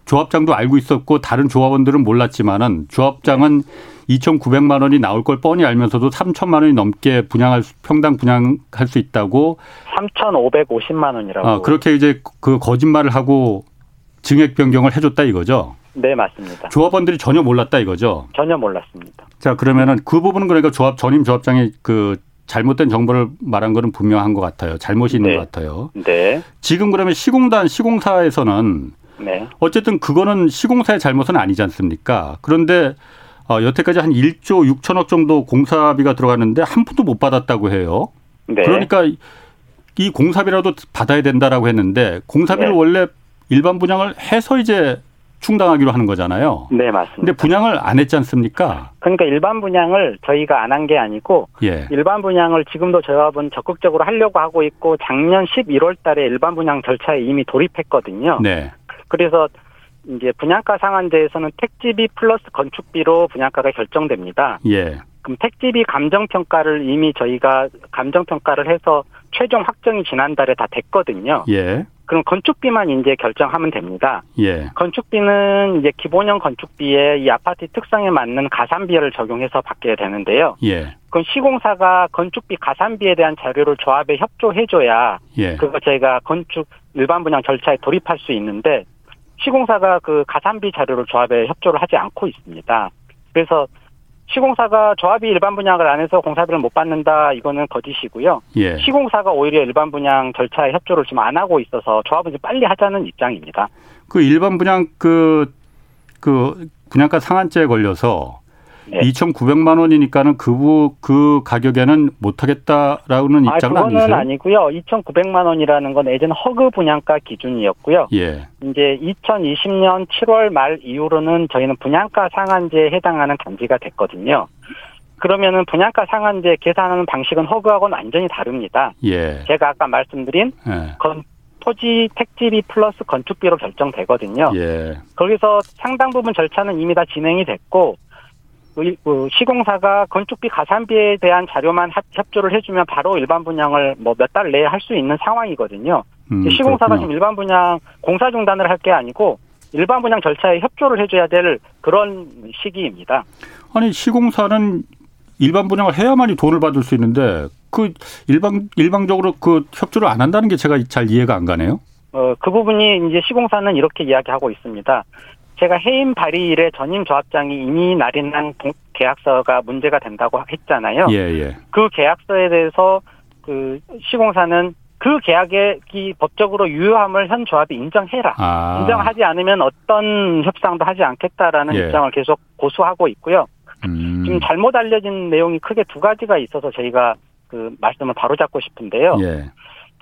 조합장도 알고 있었고 다른 조합원들은 몰랐지만은 조합장은 2,900만 원이 나올 걸 뻔히 알면서도 3천만 원이 넘게 분양할 수, 평당 분양할 수 있다고 3,550만 원이라고. 아, 그렇게 이제 그 거짓말을 하고 증액 변경을 해줬다 이거죠. 네 맞습니다. 조합원들이 전혀 몰랐다 이거죠. 전혀 몰랐습니다. 자 그러면은 그 부분은 그러니까 조합 전임 조합장이 그 잘못된 정보를 말한 거는 분명한 것 같아요. 잘못이 있는 네. 것 같아요. 네. 지금 그러면 시공단 시공사에서는 네. 어쨌든 그거는 시공사의 잘못은 아니지 않습니까? 그런데 어, 여태까지 한 1조 6천억 정도 공사비가 들어갔는데 한 푼도 못 받았다고 해요. 네. 그러니까 이 공사비라도 받아야 된다라고 했는데 공사비를 네. 원래 일반 분양을 해서 이제 충당하기로 하는 거잖아요. 네 맞습니다. 근데 분양을 안 했지 않습니까? 그러니까 일반 분양을 저희가 안 한 게 아니고 예. 일반 분양을 지금도 저희합은 적극적으로 하려고 하고 있고 작년 11월 달에 일반 분양 절차에 이미 돌입했거든요. 네. 그래서 이제 분양가 상한제에서는 택지비 플러스 건축비로 분양가가 결정됩니다. 예. 그럼 택지비 감정 평가를 이미 저희가 감정 평가를 해서 최종 확정이 지난달에 다 됐거든요. 예. 그럼 건축비만 이제 결정하면 됩니다. 예. 건축비는 이제 기본형 건축비에 이 아파트 특성에 맞는 가산비를 적용해서 받게 되는데요. 예. 그건 시공사가 건축비 가산비에 대한 자료를 조합에 협조해줘야 예. 그거 저희가 건축 일반 분양 절차에 돌입할 수 있는데 시공사가 그 가산비 자료를 조합에 협조를 하지 않고 있습니다. 그래서 시공사가 조합이 일반 분양을 안 해서 공사비를 못 받는다 이거는 거짓이고요. 예. 시공사가 오히려 일반 분양 절차에 협조를 지금 안 하고 있어서 조합은 좀 빨리 하자는 입장입니다. 그 일반 분양 그, 그 분양가 상한제에 걸려서 네. 2,900만 원이니까는 그, 그 가격에는 못 하겠다라는 아, 입장은 그거는 아니세요? 아니고요. 2,900만 원이라는 건 예전 허그 분양가 기준이었고요. 예. 이제 2020년 7월 말 이후로는 저희는 분양가 상한제에 해당하는 단지가 됐거든요. 그러면은 분양가 상한제 계산하는 방식은 허그하고는 완전히 다릅니다. 예. 제가 아까 말씀드린 예. 건 토지 택지비 플러스 건축비로 결정되거든요. 예. 거기서 상당 부분 절차는 이미 다 진행이 됐고 시공사가 건축비 가산비에 대한 자료만 합- 협조를 해주면 바로 일반 분양을 뭐 몇 달 내에 할 수 있는 상황이거든요. 음, 시공사가 그렇군요. 지금 일반 분양 공사 중단을 할 게 아니고 일반 분양 절차에 협조를 해줘야 될 그런 시기입니다. 아니 시공사는 일반 분양을 해야만이 돈을 받을 수 있는데 그 일방 일방적으로 그 협조를 안 한다는 게 제가 잘 이해가 안 가네요. 어, 그 부분이 이제 시공사는 이렇게 이야기하고 있습니다. 제가 해임 발의일에 전임 조합장이 이미 날인한 동- 계약서가 문제가 된다고 했잖아요. 예, 예. 그 계약서에 대해서 그 시공사는 그 계약이 법적으로 유효함을 현 조합이 인정해라. 아. 인정하지 않으면 어떤 협상도 하지 않겠다라는 예. 입장을 계속 고수하고 있고요. 음. 지금 잘못 알려진 내용이 크게 두 가지가 있어서 저희가 그 말씀을 바로잡고 싶은데요. 예.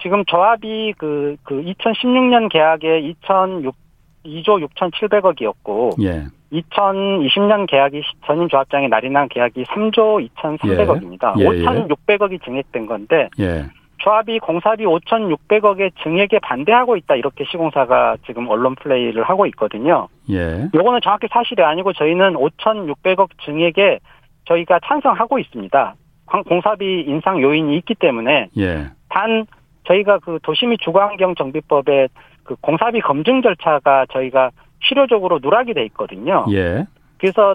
지금 조합이 그, 그 2016년 계약에 2006, 2조 6,700억이었고, 예. 2020년 계약이 시- 전임 조합장의 날인한 계약이 3조 2,300억입니다. 예, 예, 예. 5,600억이 증액된 건데, 예. 조합이 공사비 5,600억의 증액에 반대하고 있다. 이렇게 시공사가 지금 언론 플레이를 하고 있거든요. 예. 요거는 정확히 사실이 아니고 저희는 5,600억 증액에 저희가 찬성하고 있습니다. 광- 공사비 인상 요인이 있기 때문에 예. 단 저희가 그 도시및 주거환경 정비법에 그 공사비 검증 절차가 저희가 실효적으로 누락이 돼 있거든요. 예. 그래서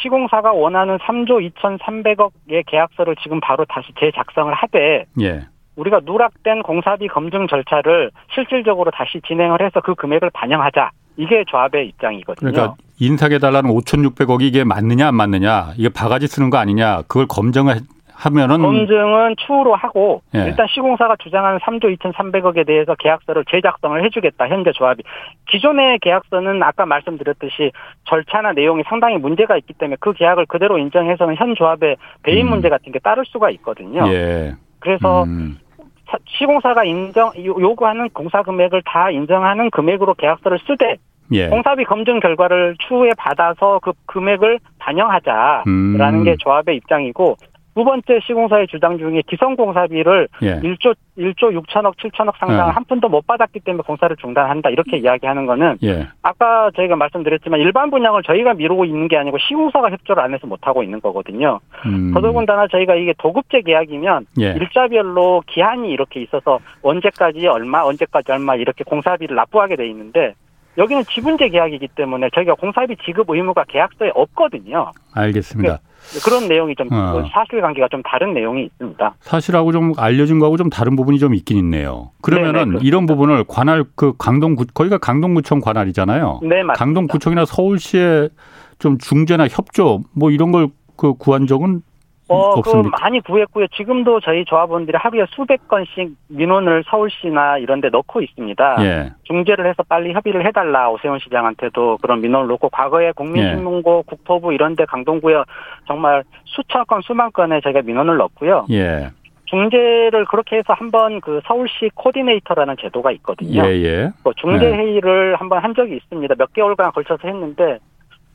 시공사가 원하는 3조 2,300억의 계약서를 지금 바로 다시 재작성을 하되 예. 우리가 누락된 공사비 검증 절차를 실질적으로 다시 진행을 해서 그 금액을 반영하자. 이게 조합의 입장이거든요. 그러니까 인상해달라는 5,600억이 이게 맞느냐 안 맞느냐 이게 바가지 쓰는 거 아니냐 그걸 검증을 하면은 검증은 추후로 하고 예. 일단 시공사가 주장하는 3조 2,300억에 대해서 계약서를 재작성을 해주겠다 현재 조합이 기존의 계약서는 아까 말씀드렸듯이 절차나 내용이 상당히 문제가 있기 때문에 그 계약을 그대로 인정해서는 현 조합의 배임 음. 문제 같은 게 따를 수가 있거든요. 예. 그래서 음. 사- 시공사가 인정 요- 요구하는 공사 금액을 다 인정하는 금액으로 계약서를 쓰되 예. 공사비 검증 결과를 추후에 받아서 그 금액을 반영하자라는 음. 게 조합의 입장이고 두 번째 시공사의 주장 중에 기성 공사비를 예. 1조 1조 6천억 7천억 상당 네. 한 푼도 못 받았기 때문에 공사를 중단한다 이렇게 이야기하는 거는 예. 아까 저희가 말씀드렸지만 일반 분양을 저희가 미루고 있는 게 아니고 시공사가 협조를 안 해서 못 하고 있는 거거든요. 음. 더더군다나 저희가 이게 도급제 계약이면 예. 일자별로 기한이 이렇게 있어서 언제까지 얼마 언제까지 얼마 이렇게 공사비를 납부하게 돼 있는데 여기는 지분제 계약이기 때문에 저희가 공사비 지급 의무가 계약서에 없거든요. 알겠습니다. 네, 그런 내용이 좀 어. 사실관계가 좀 다른 내용이 있습니다. 사실하고 좀 알려진 거하고 좀 다른 부분이 좀 있긴 있네요. 그러면은 네네, 이런 부분을 관할 그 강동구 거기가 강동구청 관할이잖아요. 네, 맞습니다. 강동구청이나 서울시의 좀 중재나 협조 뭐 이런 걸 그 구한 적은 어, 그 많이 구했고요. 지금도 저희 조합원들이 하루에 수백 건씩 민원을 서울시나 이런 데 넣고 있습니다. 예. 중재를 해서 빨리 협의를 해달라 오세훈 시장한테도 그런 민원을 넣고 과거에 국민신문고 예. 국토부 이런 데 강동구에 정말 수천 건 수만 건에 저희가 민원을 넣고요. 예. 중재를 그렇게 해서 한번 그 서울시 코디네이터라는 제도가 있거든요. 예, 예. 그 중재 네. 회의를 한번 한 적이 있습니다. 몇 개월간 걸쳐서 했는데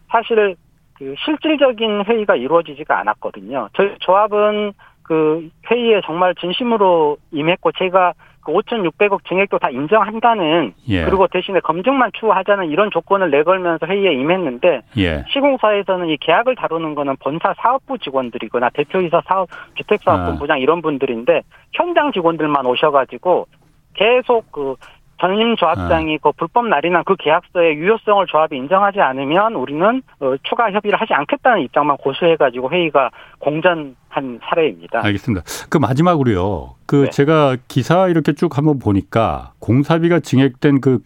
사실 그 실질적인 회의가 이루어지지가 않았거든요. 저희 조합은 그 회의에 정말 진심으로 임했고 제가 그 5,600억 증액도 다 인정한다는 예. 그리고 대신에 검증만 추구하자는 이런 조건을 내걸면서 회의에 임했는데 예. 시공사에서는 이 계약을 다루는 거는 본사 사업부 직원들이거나 대표이사 사업 주택사업본부장 아. 이런 분들인데 현장 직원들만 오셔가지고 계속 그 전임 조합장이 네. 그 불법 날인한 그 계약서의 유효성을 조합이 인정하지 않으면 우리는 어, 추가 협의를 하지 않겠다는 입장만 고수해가지고 회의가 공전한 사례입니다. 알겠습니다. 그 마지막으로요. 그 네. 제가 기사 이렇게 쭉 한번 보니까 공사비가 증액된 그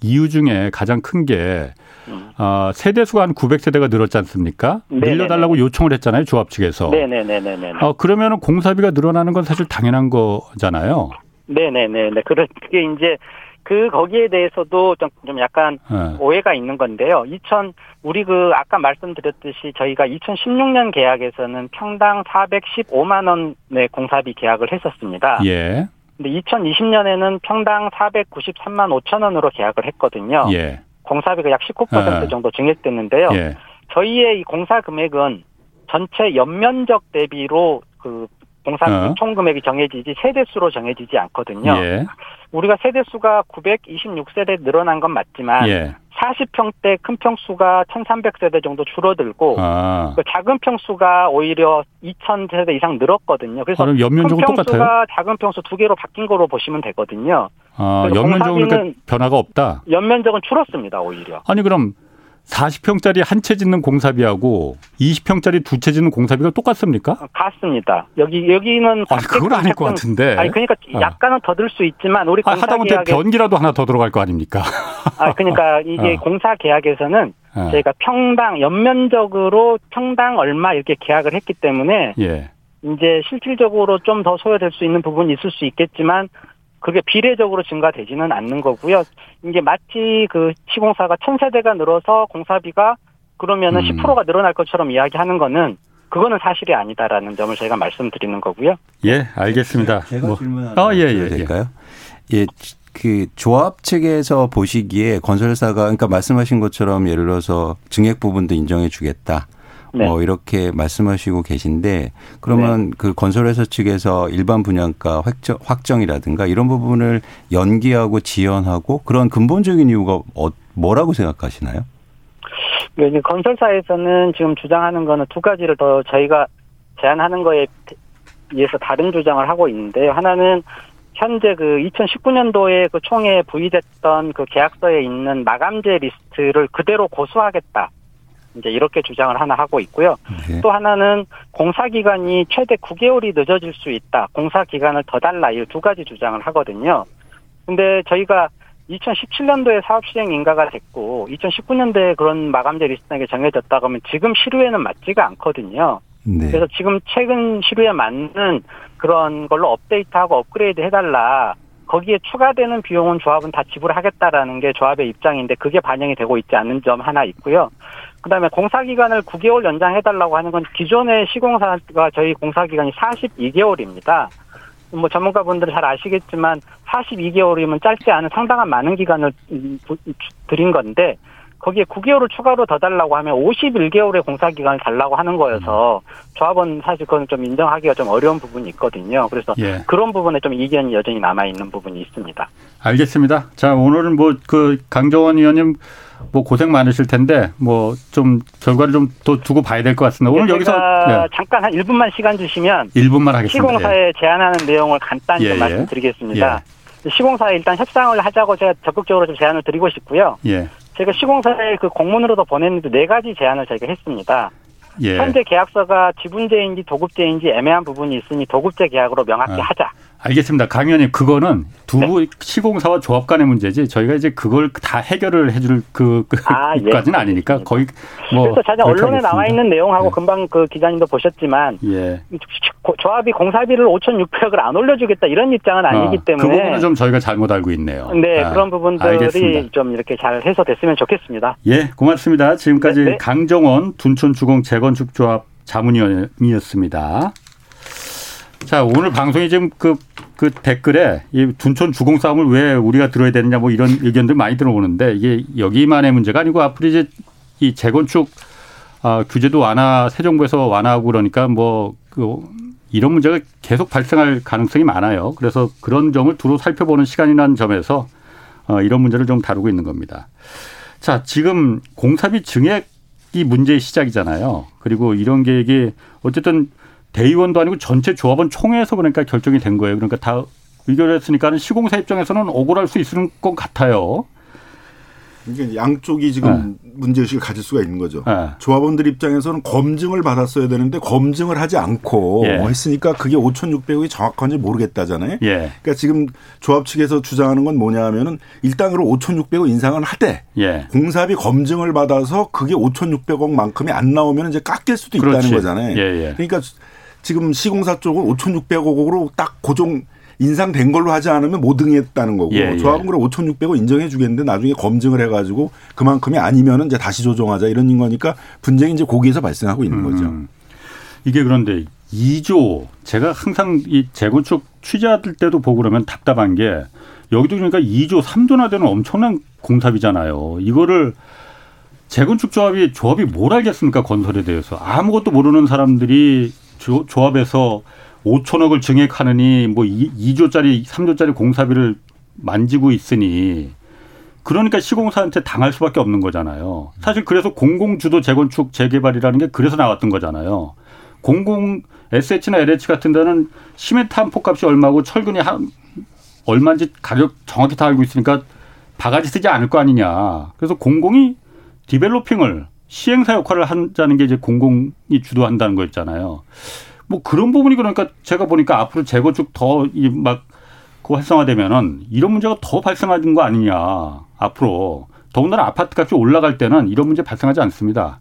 이유 중에 가장 큰게 음. 어, 세대 수가 한 900세대가 늘었지 않습니까? 네네네. 늘려달라고 요청을 했잖아요, 조합 측에서. 네네네네. 어, 그러면은 공사비가 늘어나는 건 사실 당연한 거잖아요. 네네네. 그래, 그게 이제 그 거기에 대해서도 좀, 좀 약간 네. 오해가 있는 건데요. 2000 우리 그 아까 말씀드렸듯이 저희가 2016년 계약에서는 평당 415만 원의 공사비 계약을 했었습니다. 예. 근데 2020년에는 평당 493만 5천 원으로 계약을 했거든요. 예. 공사비가 약 19% 예. 정도 증액됐는데요. 예. 저희의 이 공사 금액은 전체 연면적 대비로 그 공사 어. 총 금액이 정해지지 세대수로 정해지지 않거든요. 예. 우리가 세대수가 926세대 늘어난 건 맞지만 예. 40평대 큰 평수가 1300세대 정도 줄어들고 아. 그 작은 평수가 오히려 2000세대 이상 늘었거든요. 그래서 아, 연면적은 큰 평수가 똑같아요? 작은 평수 두 개로 바뀐 거로 보시면 되거든요. 아, 연면적은 변화가 없다. 연면적은 줄었습니다, 오히려. 아니 그럼 40평짜리 한 채 짓는 공사비하고 20평짜리 두 채 짓는 공사비가 똑같습니까? 어, 같습니다. 여기 여기는 아 그건 아닐 것 같은데. 아니 그러니까 어. 약간은 더 들 수 있지만 우리 공사 아, 하다못해 변기라도 하나 더 들어갈 거 아닙니까? 아 그러니까 이게 어. 공사 계약에서는 어. 저희가 평당 연면적으로 평당 얼마 이렇게 계약을 했기 때문에 예. 이제 실질적으로 좀 더 소요될 수 있는 부분이 있을 수 있겠지만 그게 비례적으로 증가되지는 않는 거고요. 이게 마치 그 시공사가 천세대가 늘어서 공사비가 그러면은 음. 10%가 늘어날 것처럼 이야기하는 거는 그거는 사실이 아니다라는 점을 저희가 말씀드리는 거고요. 예, 알겠습니다. 제가 뭐. 질문 하나 어, 예, 예, 예, 될까요? 예. 그 조합 측에서 보시기에 건설사가 그러니까 말씀하신 것처럼 예를 들어서 증액 부분도 인정해 주겠다. 네. 뭐 이렇게 말씀하시고 계신데 그러면 네. 그 건설회사 측에서 일반 분양가 확정, 확정이라든가 이런 부분을 연기하고 지연하고 그런 근본적인 이유가 어, 뭐라고 생각하시나요? 네, 건설사에서는 지금 주장하는 거는 두 가지를 더 저희가 제안하는 거에 의해서 다른 주장을 하고 있는데요. 하나는 현재 그 2019년도에 그 총회에 부의됐던 그 계약서에 있는 마감재 리스트를 그대로 고수하겠다. 이제 이렇게 주장을 하나 하고 있고요. 네. 또 하나는 공사 기간이 최대 9개월이 늦어질 수 있다. 공사 기간을 더 달라. 이 두 가지 주장을 하거든요. 근데 저희가 2017년도에 사업 시행 인가가 됐고 2019년도에 그런 마감재 리스트에 정해졌다 그러면 지금 시류에는 맞지가 않거든요. 네. 그래서 지금 최근 시류에 맞는 그런 걸로 업데이트하고 업그레이드 해달라. 거기에 추가되는 비용은 조합은 다 지불하겠다라는 게 조합의 입장인데 그게 반영이 되고 있지 않는 점 하나 있고요. 그다음에 공사 기간을 9개월 연장해 달라고 하는 건 기존의 시공사가 저희 공사 기간이 42개월입니다. 뭐 전문가분들 잘 아시겠지만 42개월이면 짧지 않은 상당한 많은 기간을 드린 건데 거기에 9개월을 추가로 더 달라고 하면 51개월의 공사 기간을 달라고 하는 거여서 조합은 사실 그건 좀 인정하기가 좀 어려운 부분이 있거든요. 그래서 예. 그런 부분에 좀 이견이 여전히 남아 있는 부분이 있습니다. 알겠습니다. 자 오늘은 뭐 그 강정원 의원님 뭐 고생 많으실 텐데 뭐 좀 결과를 좀 더 두고 봐야 될 것 같습니다. 오늘 여기서 네. 잠깐 한 1분만 시간 주시면 1분만 하겠습니다. 시공사에 예. 제안하는 내용을 간단히 예, 좀 예. 말씀드리겠습니다. 예. 시공사에 일단 협상을 하자고 제가 적극적으로 좀 제안을 드리고 싶고요. 예. 제가 시공사에 그 공문으로도 보냈는데 네 가지 제안을 저희가 했습니다. 예. 현재 계약서가 지분제인지 도급제인지 애매한 부분이 있으니 도급제 계약으로 명확히 아. 하자. 알겠습니다. 강 의원님, 그거는 두 네. 시공사와 조합 간의 문제지 저희가 이제 그걸 다 해결을 해줄 그, 그까지는 아, 예. 아니니까 거의 뭐. 그래서 자자 언론에 나와 있는 내용하고 네. 금방 그 기자님도 보셨지만 예. 조합이 공사비를 5,600을 안 올려주겠다 이런 입장은 아, 아니기 때문에 그 부분은 좀 저희가 잘못 알고 있네요. 네, 아, 그런 부분들이 알겠습니다. 좀 이렇게 잘 해소됐으면 좋겠습니다. 예, 고맙습니다. 지금까지 네, 네. 강정원 둔촌주공 재건축조합 자문위원이었습니다. 자, 오늘 방송에 지금 그, 그 댓글에 이 둔촌 주공 싸움을 왜 우리가 들어야 되느냐 뭐 이런 의견들 많이 들어오는데 이게 여기만의 문제가 아니고 앞으로 이제 이 재건축 아, 규제도 완화, 새 정부에서 완화하고 그러니까 뭐 그 이런 문제가 계속 발생할 가능성이 많아요. 그래서 그런 점을 두루 살펴보는 시간이라는 점에서 어, 이런 문제를 좀 다루고 있는 겁니다. 자, 지금 공사비 증액이 문제의 시작이잖아요. 그리고 이런 계획이 어쨌든 대의원도 아니고 전체 조합원 총회에서 그러니까 결정이 된 거예요. 그러니까 다 의결을 했으니까는 시공사 입장에서는 억울할 수 있을 것 같아요. 이게 양쪽이 지금 네. 문제의식을 가질 수가 있는 거죠. 네. 조합원들 입장에서는 검증을 받았어야 되는데 검증을 하지 않고 예. 했으니까 그게 5,600억이 정확한지 모르겠다잖아요. 예. 그러니까 지금 조합 측에서 주장하는 건 뭐냐 하면은 일단 으로 5,600억 인상은 하되 예. 공사비 검증을 받아서 그게 5,600억만큼이 안 나오면 이제 깎일 수도 있다는 그렇지. 거잖아요. 예, 예. 그러니까 지금 시공사 쪽은 5,600억 으로 딱 고정 인상된 걸로 하지 않으면 못 응했다는 거고 예, 예. 조합은 그럼 5,600억 인정해 주겠는데 나중에 검증을 해가지고 그만큼이 아니면은 이제 다시 조정하자 이런 거니까 분쟁이 이제 거기에서 발생하고 있는 거죠. 음. 이게 그런데 2조 제가 항상 이 재건축 취재할 때도 보고 그러면 답답한 게 여기도 그러니까 2조 3조나 되는 엄청난 공사비잖아요. 이거를 재건축 조합이 조합이 뭘 알겠습니까 건설에 대해서 아무것도 모르는 사람들이 조, 조합에서 5천억을 증액하느니 뭐 2 조짜리 3조짜리 공사비를 만지고 있으니 그러니까 시공사한테 당할 수밖에 없는 거잖아요. 사실 그래서 공공주도 재건축 재개발이라는 게 그래서 나왔던 거잖아요. 공공 SH나 LH 같은 데는 시멘트 한 포값이 얼마고 철근이 한 얼마인지 가격 정확히 다 알고 있으니까 바가지 쓰지 않을 거 아니냐. 그래서 공공이 디벨로핑을 시행사 역할을 한다는 게 이제 공공이 주도한다는 거였잖아요. 뭐 그런 부분이 그러니까 제가 보니까 앞으로 재건축 더막 그 활성화되면은 이런 문제가 더 발생하는 거 아니냐 앞으로 더군다나 아파트 값이 올라갈 때는 이런 문제 발생하지 않습니다.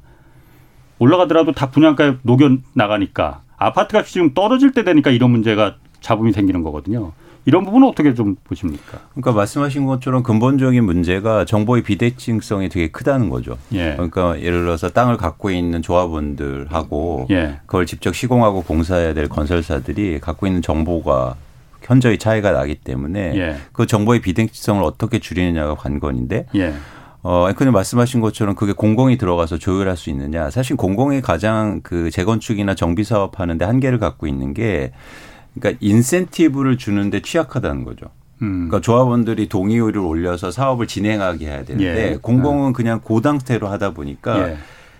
올라가더라도 다 분양가에 녹여 나가니까 아파트 값이 지금 떨어질 때 되니까 이런 문제가 잡음이 생기는 거거든요. 이런 부분은 어떻게 좀 보십니까? 그러니까 말씀하신 것처럼 근본적인 문제가 정보의 비대칭성이 되게 크다는 거죠. 예. 그러니까 예를 들어서 땅을 갖고 있는 조합원들하고 예. 그걸 직접 시공하고 공사해야 될 건설사들이 갖고 있는 정보가 현저히 차이가 나기 때문에 예. 그 정보의 비대칭성을 어떻게 줄이느냐가 관건인데 예. 어, 앵커님 말씀하신 것처럼 그게 공공이 들어가서 조율할 수 있느냐. 사실 공공이 가장 그 재건축이나 정비 사업 하는데 한계를 갖고 있는 게 그러니까 인센티브를 주는데 취약하다는 거죠. 음. 그러니까 조합원들이 동의율을 올려서 사업을 진행하게 해야 되는데 예. 공공은 아. 그냥 고당태로 하다 보니까 예.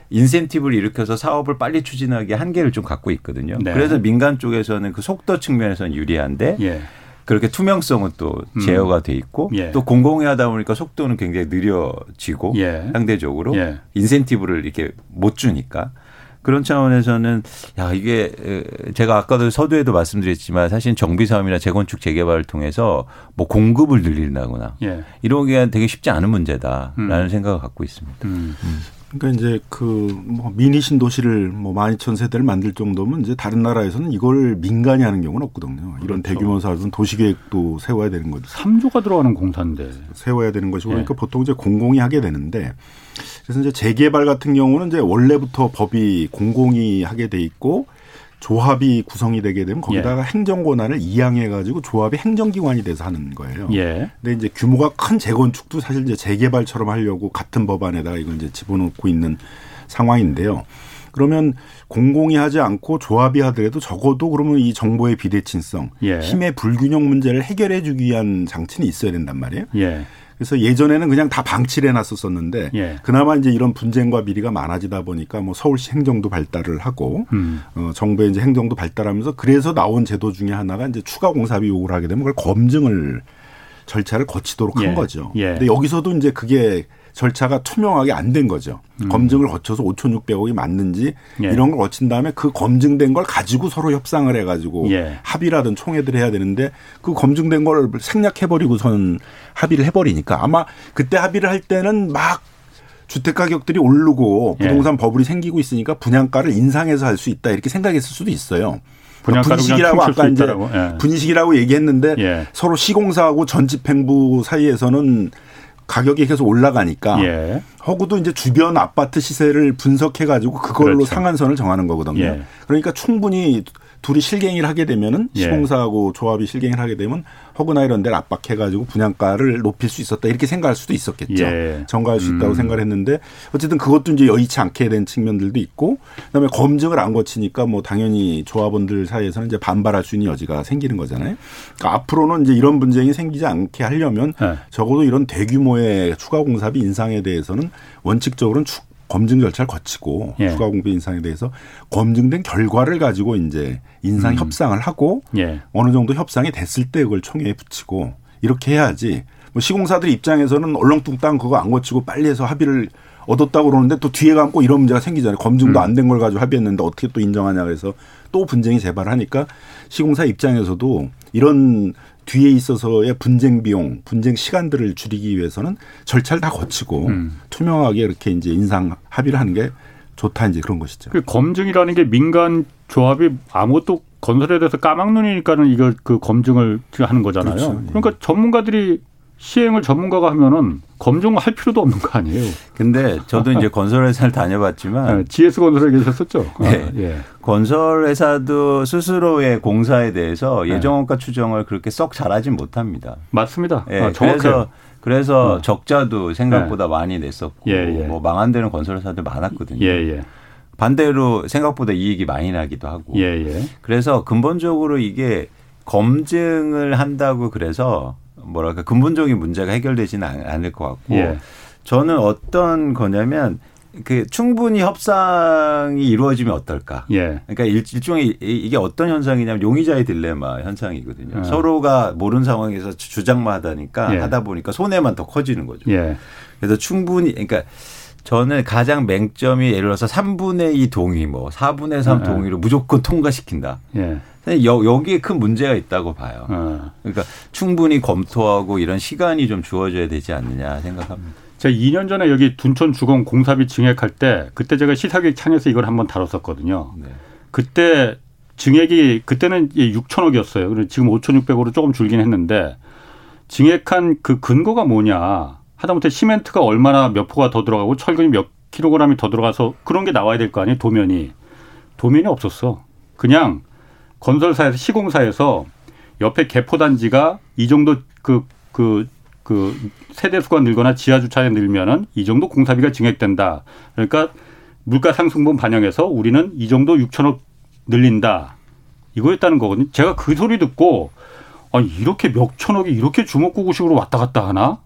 인센티브를 일으켜서 사업을 빨리 추진하기 한계를 좀 갖고 있거든요. 네. 그래서 민간 쪽에서는 그 속도 측면에서는 유리한데 예. 그렇게 투명성은 또 음. 제어가 돼 있고 예. 또 공공이 하다 보니까 속도는 굉장히 느려지고 예. 상대적으로 예. 인센티브를 이렇게 못 주니까 그런 차원에서는 야 이게 제가 아까도 서두에도 말씀드렸지만 사실 정비 사업이나 재건축 재개발을 통해서 뭐 공급을 늘린다거나 예. 이런 게 되게 쉽지 않은 문제다라는 음. 생각을 갖고 있습니다. 음. 음. 그러니까 이제 그 뭐 미니 신도시를 뭐 만이천 세대를 만들 정도면 이제 다른 나라에서는 이걸 민간이 하는 경우는 없거든요. 이런 그렇죠. 대규모 사업은 도시 계획도 세워야 되는 거죠. 3조가 들어가는 공사인데 세워야 되는 것이고 그러니까 예. 보통 이제 공공이 하게 되는데 그래서 이제 재개발 같은 경우는 이제 원래부터 법이 공공이 하게 돼 있고 조합이 구성이 되게 되면 거기다가 예. 행정 권한을 이양해 가지고 조합이 행정기관이 돼서 하는 거예요. 예. 근데 이제 규모가 큰 재건축도 사실 이제 재개발처럼 하려고 같은 법안에다가 이걸 이제 집어넣고 있는 상황인데요. 그러면 공공이 하지 않고 조합이 하더라도 적어도 그러면 이 정보의 비대칭성, 예. 힘의 불균형 문제를 해결해 주기 위한 장치는 있어야 된단 말이에요. 예. 그래서 예전에는 그냥 다 방치를 해놨었었는데 예. 그나마 이제 이런 분쟁과 비리가 많아지다 보니까 뭐 서울시 행정도 발달을 하고 음. 어, 정부의 이제 행정도 발달하면서 그래서 나온 제도 중에 하나가 이제 추가 공사비 요구를 하게 되면 그걸 검증을 절차를 거치도록 예. 한 거죠. 예. 근데 여기서도 이제 그게 절차가 투명하게 안 된 거죠. 음. 검증을 거쳐서 5,600억이 맞는지 예. 이런 걸 거친 다음에 그 검증된 걸 가지고 서로 협상을 해가지고 예. 합의라든 총회들을 해야 되는데 그 검증된 걸 생략해버리고선 합의를 해버리니까 아마 그때 합의를 할 때는 막 주택 가격들이 오르고 예. 부동산 예. 버블이 생기고 있으니까 분양가를 인상해서 할 수 있다 이렇게 생각했을 수도 있어요. 그러니까 분식이라고 아까 이제 예. 분식이라고 얘기했는데 예. 서로 시공사하고 전집행부 사이에서는 가격이 계속 올라가니까 예. 허구도 이제 주변 아파트 시세를 분석해 가지고 그걸로 그렇죠. 상한선을 정하는 거거든요. 예. 그러니까 충분히 둘이 실갱이를 하게 되면은 예. 시공사하고 조합이 실갱이를 하게 되면 허그나 이런 데를 압박해가지고 분양가를 높일 수 있었다 이렇게 생각할 수도 있었겠죠. 예. 정가할 수 있다고 음. 생각을 했는데 어쨌든 그것도 이제 여의치 않게 된 측면들도 있고 그다음에 검증을 안 거치니까 뭐 당연히 조합원들 사이에서는 이제 반발할 수 있는 여지가 생기는 거잖아요. 그러니까 앞으로는 이제 이런 분쟁이 생기지 않게 하려면 네. 적어도 이런 대규모의 추가 공사비 인상에 대해서는 원칙적으로는 축 검증 절차를 거치고 예. 추가 공비 인상에 대해서 검증된 결과를 가지고 이제 인상 음. 협상을 하고 예. 어느 정도 협상이 됐을 때 그걸 총회에 붙이고 이렇게 해야지 뭐 시공사들 입장에서는 얼렁뚱땅 그거 안 거치고 빨리 해서 합의를 얻었다고 그러는데 또 뒤에 감고 이런 문제가 생기잖아요. 검증도 음. 안된 걸 가지고 합의했는데 어떻게 또 인정하냐 그래서 또 분쟁이 재발하니까 시공사 입장에서도 이런 뒤에 있어서의 분쟁 비용, 분쟁 시간들을 줄이기 위해서는 절차를 다 거치고 음. 투명하게 이렇게 이제 인상 합의를 하는 게 좋다 이제 그런 것이죠. 그 검증이라는 게 민간 조합이 아무것도 건설에 대해서 까막눈이니까는 이걸 그 검증을 하는 거잖아요. 그렇죠. 그러니까 전문가들이 시행을 전문가가 하면은 검증할 필요도 없는 거 아니에요. 근데 저도 이제 건설회사를 다녀봤지만 네, GS 건설에 계셨었죠. 네. 아, 예. 건설회사도 스스로의 공사에 대해서 네. 예정원가 추정을 그렇게 썩 잘하진 못합니다. 맞습니다. 예. 아, 그래서 그래서 어. 적자도 생각보다 네. 많이 냈었고 예, 예. 뭐 망한 데는 건설회사들 많았거든요. 예, 예. 반대로 생각보다 이익이 많이 나기도 하고. 예, 예. 그래서 근본적으로 이게 검증을 한다고 그래서 뭐랄까 근본적인 문제가 해결되지는 않을 것 같고 예. 저는 어떤 거냐면 그 충분히 협상이 이루어지면 어떨까? 예. 그러니까 일 종의 이게 어떤 현상이냐면 용의자의 딜레마 현상이거든요. 예. 서로가 모르는 상황에서 주장만 하다니까 예. 하다 보니까 손해만 더 커지는 거죠. 예. 그래서 충분히 그러니까 저는 가장 맹점이 예를 들어서 3분의 2 동의 뭐 4분의 3 예. 동의로 무조건 통과시킨다. 예. 여, 여기에 큰 문제가 있다고 봐요. 어. 그러니까 충분히 검토하고 이런 시간이 좀 주어져야 되지 않느냐 생각합니다. 제가 2년 전에 여기 둔촌 주공 공사비 증액할 때 그때 제가 시사기획 창에서 이걸 한번 다뤘었거든요. 네. 그때 증액이 그때는 6천억이었어요. 그리고 지금 5,600으로 조금 줄긴 했는데 증액한 그 근거가 뭐냐. 하다못해 시멘트가 얼마나 몇 포가 더 들어가고 철근이 몇 킬로그램이 더 들어가서 그런 게 나와야 될 거 아니에요. 도면이. 도면이 없었어. 그냥 건설사에서 시공사에서 옆에 개포 단지가 이 정도 그, 그, 그 세대 수가 늘거나 지하 주차가 늘면은 이 정도 공사비가 증액된다. 그러니까 물가 상승분 반영해서 우리는 이 정도 6천억 늘린다. 이거였다는 거거든요. 제가 그 소리 듣고 아니 이렇게 몇 천억이 이렇게 주먹구구식으로 왔다 갔다 하나?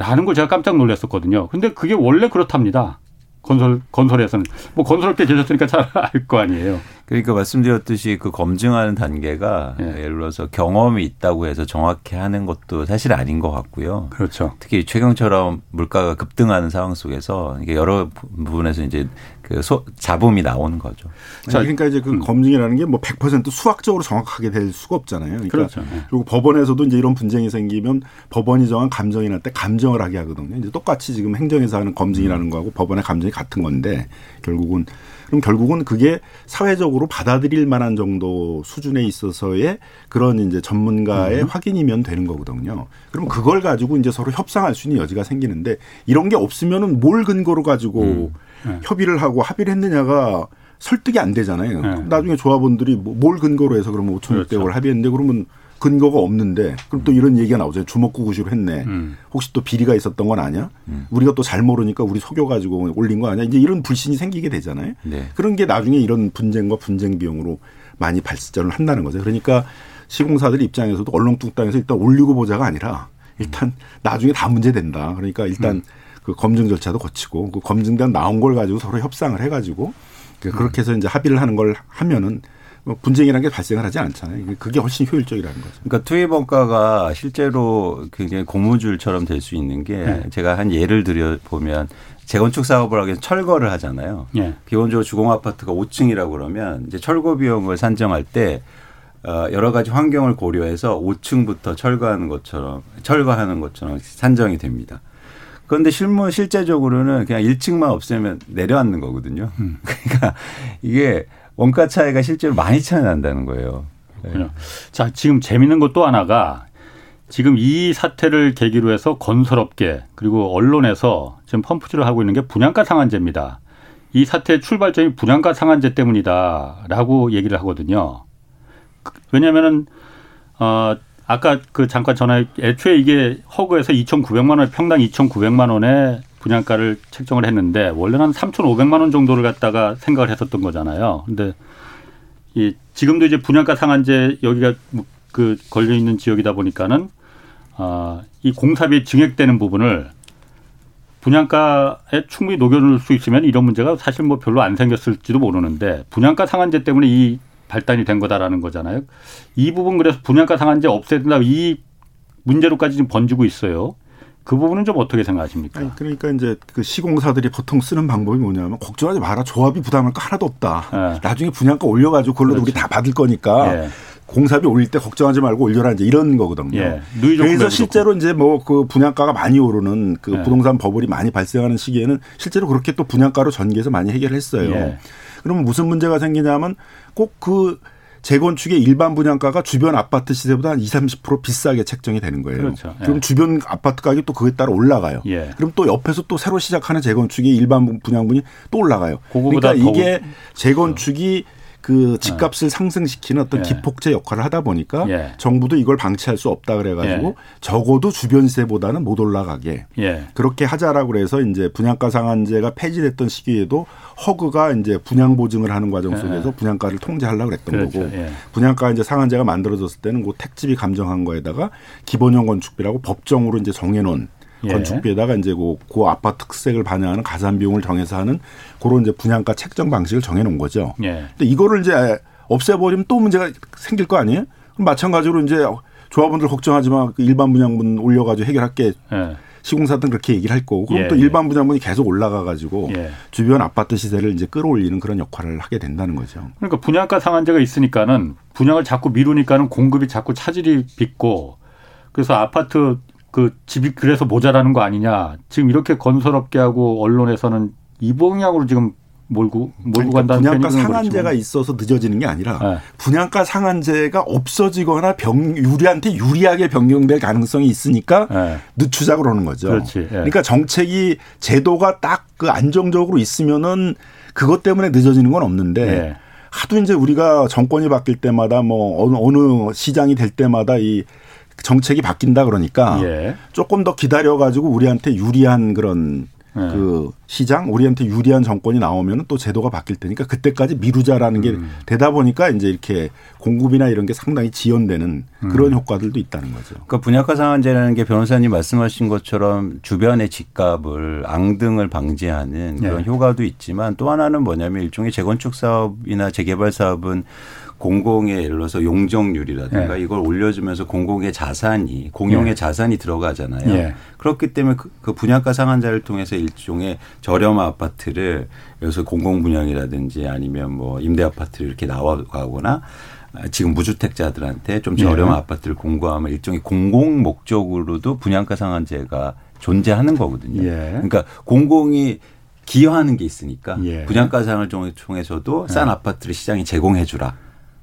라는 걸 제가 깜짝 놀랐었거든요. 근데 그게 원래 그렇답니다. 건설 건설에서는 뭐 건설업계 계셨으니까 잘 알 거 아니에요. 그러니까 말씀드렸듯이 그 검증하는 단계가 예. 예를 들어서 경험이 있다고 해서 정확히 하는 것도 사실 아닌 것 같고요. 그렇죠. 특히 최경처럼 물가가 급등하는 상황 속에서 이게 여러 부분에서 이제 그 소, 잡음이 나오는 거죠. 자, 그러니까 이제 그 음. 검증이라는 게 뭐 100% 수학적으로 정확하게 될 수가 없잖아요. 그러니까 그렇죠. 네. 그리고 법원에서도 이제 이런 분쟁이 생기면 법원이 정한 감정이 날때 감정을 하게 하거든요. 이제 똑같이 지금 행정에서 하는 검증이라는 음. 거하고 법원의 감정이 같은 건데 결국은 그럼 결국은 그게 사회적으로 받아들일 만한 정도 수준에 있어서의 그런 이제 전문가의 음. 확인이면 되는 거거든요. 그럼 그걸 가지고 이제 서로 협상할 수 있는 여지가 생기는데 이런 게 없으면은 뭘 근거로 가지고 음. 네. 협의를 하고 합의를 했느냐가 설득이 안 되잖아요. 네. 나중에 조합원들이 뭐뭘 근거로 해서 그러면 5천 6백을 그렇죠. 합의했는데 그러면 근거가 없는데 그럼 또 이런 얘기가 나오죠. 주먹구구식으로 했네. 음. 혹시 또 비리가 있었던 건 아니야? 음. 우리가 또 잘 모르니까 우리 속여가지고 올린 거 아니야? 이제 이런 불신이 생기게 되잖아요. 네. 그런 게 나중에 이런 분쟁과 분쟁 비용으로 많이 발전을 한다는 거죠. 그러니까 시공사들 입장에서도 얼렁뚱땅해서 일단 올리고 보자가 아니라 일단 나중에 다 문제된다. 그러니까 일단 음. 그 검증 절차도 거치고 그 검증된 나온 걸 가지고 서로 협상을 해가지고 그렇게 해서 이제 합의를 하는 걸 하면은 뭐 분쟁이라는 게 발생을 하지 않잖아요. 그게 훨씬 효율적이라는 거죠. 그러니까 투입 원가가 실제로 굉장히 고무줄처럼 될 수 있는 게 네. 제가 한 예를 들어 보면 재건축 사업을 하기 위해서 철거를 하잖아요. 네. 기본적으로 주공 아파트가 5층이라고 그러면 이제 철거 비용을 산정할 때 어, 여러 가지 환경을 고려해서 5층부터 철거하는 것처럼 철거하는 것처럼 산정이 됩니다. 그런데 실무 실제적으로는 그냥 1층만 없애면 내려앉는 거거든요. 음. 그러니까 이게 원가 차이가 실제로 많이 차이 난다는 거예요. 네. 자, 지금 재밌는 것 또 하나가 지금 이 사태를 계기로 해서 건설업계 그리고 언론에서 지금 펌프질을 하고 있는 게 분양가 상한제입니다. 이 사태의 출발점이 분양가 상한제 때문이다라고 얘기를 하거든요. 왜냐면은 어 아까 그 잠깐 전화 애초에 이게 허그에서 2,900만 원 평당 2,900만 원에 분양가를 책정을 했는데 원래는 한 3,500만 원 정도를 갖다가 생각을 했었던 거잖아요. 근데 이 지금도 이제 분양가 상한제 여기가 뭐그 걸려 있는 지역이다 보니까는 아이 공사비 증액되는 부분을 분양가에 충분히 녹여놓을 수 있으면 이런 문제가 사실 뭐 별로 안 생겼을지도 모르는데 분양가 상한제 때문에 이 발단이 된 거다라는 거잖아요. 이 부분 그래서 분양가 상한제 없애야 된다 이 문제로까지 지금 번지고 있어요. 그 부분은 좀 어떻게 생각하십니까? 아니, 그러니까 이제 그 시공사들이 보통 쓰는 방법이 뭐냐면 걱정하지 마라. 조합이 부담할 거 하나도 없다. 네. 나중에 분양가 올려가지고 그걸로 우리 다 받을 거니까 네. 공사비 올릴 때 걱정하지 말고 올려라 이제 이런 거거든요. 예. 그래서 실제로 이제 뭐 그 분양가가 많이 오르는 그 예. 부동산 버블이 많이 발생하는 시기에는 실제로 그렇게 또 분양가로 전개해서 많이 해결했어요. 예. 그러면 무슨 문제가 생기냐면 꼭그 재건축의 일반 분양가가 주변 아파트 시세보다 한 20, 30% 비싸게 책정이 되는 거예요. 그렇죠. 예. 그럼 주변 아파트 가격이 또 그에 따라 올라가요. 예. 그럼 또 옆에서 또 새로 시작하는 재건축의 일반 분양분이 또 올라가요. 그러니까 이게 재건축이 그 집값을 네. 상승시키는 어떤 예. 기폭제 역할을 하다 보니까 예. 정부도 이걸 방치할 수 없다 그래가지고 예. 적어도 주변 세보다는 못 올라가게 예. 그렇게 하자라고 그래서 이제 분양가 상한제가 폐지됐던 시기에도 허그가 이제 분양 보증을 하는 과정 예. 속에서 분양가를 통제하려고 그랬던 그렇죠. 거고 예. 분양가 이제 상한제가 만들어졌을 때는 그 택지비 감정한 거에다가 기본형 건축비라고 법정으로 이제 정해놓은 예. 건축비에다가 이제 그, 그 아파트 특색을 반영하는 가산 비용을 정해서 하는 그런 이제 분양가 책정 방식을 정해 놓은 거죠. 예. 근데 이거를 이제 없애버리면 또 문제가 생길 거 아니에요? 그럼 마찬가지로 이제 조합원들 걱정하지 마. 그 일반 분양분 올려가지고 해결할게. 예. 시공사든 그렇게 얘기를 할 거고 그럼 예. 또 일반 분양분이 계속 올라가 가지고 예. 주변 아파트 시세를 이제 끌어올리는 그런 역할을 하게 된다는 거죠. 그러니까 분양가 상한제가 있으니까는 분양을 자꾸 미루니까는 공급이 자꾸 차질이 빚고 그래서 아파트 그 집이 그래서 모자라는 거 아니냐. 지금 이렇게 건설업계하고 언론에서는 이 방향으로 지금 몰고 몰고 그러니까 간다는 분양가 상한제가 있어서 늦어지는 게 아니라 네. 분양가 상한제가 없어지거나 병 유리한테 유리하게 변경될 가능성이 있으니까 네. 늦추자 그러는 거죠. 그렇지. 네. 그러니까 정책이 제도가 딱 그 안정적으로 있으면은 그것 때문에 늦어지는 건 없는데 네. 하도 이제 우리가 정권이 바뀔 때마다 뭐 어느 어느 시장이 될 때마다 이 정책이 바뀐다 그러니까 예. 조금 더 기다려 가지고 우리한테 유리한 그런 예. 그 시장 우리한테 유리한 정권이 나오면 또 제도가 바뀔 테니까 그때까지 미루자라는 게 음. 되다 보니까 이제 이렇게 공급이나 이런 게 상당히 지연되는 그런 음. 효과들도 있다는 거죠. 그러니까 분양가 상한제라는 게 변호사님 말씀하신 것처럼 주변의 집값을 앙등을 방지하는 그런 네. 효과도 있지만 또 하나는 뭐냐면 일종의 재건축 사업이나 재개발 사업은 공공의 예를 들어서 용적률이라든가 예. 이걸 올려주면서 공공의 자산이 공용의 예. 자산이 들어가잖아요. 예. 그렇기 때문에 그, 그 분양가 상한자를 통해서 일종의 저렴 아파트를 여기서 공공 분양이라든지 아니면 뭐 임대 아파트를 이렇게 나와가거나 지금 무주택자들한테 좀 저렴 예. 아파트를 공고하면 일종의 공공 목적으로도 분양가 상한제가 존재하는 거거든요. 예. 그러니까 공공이 기여하는 게 있으니까 예. 분양가 상을 통해서도 싼 아파트를 시장에 제공해 주라.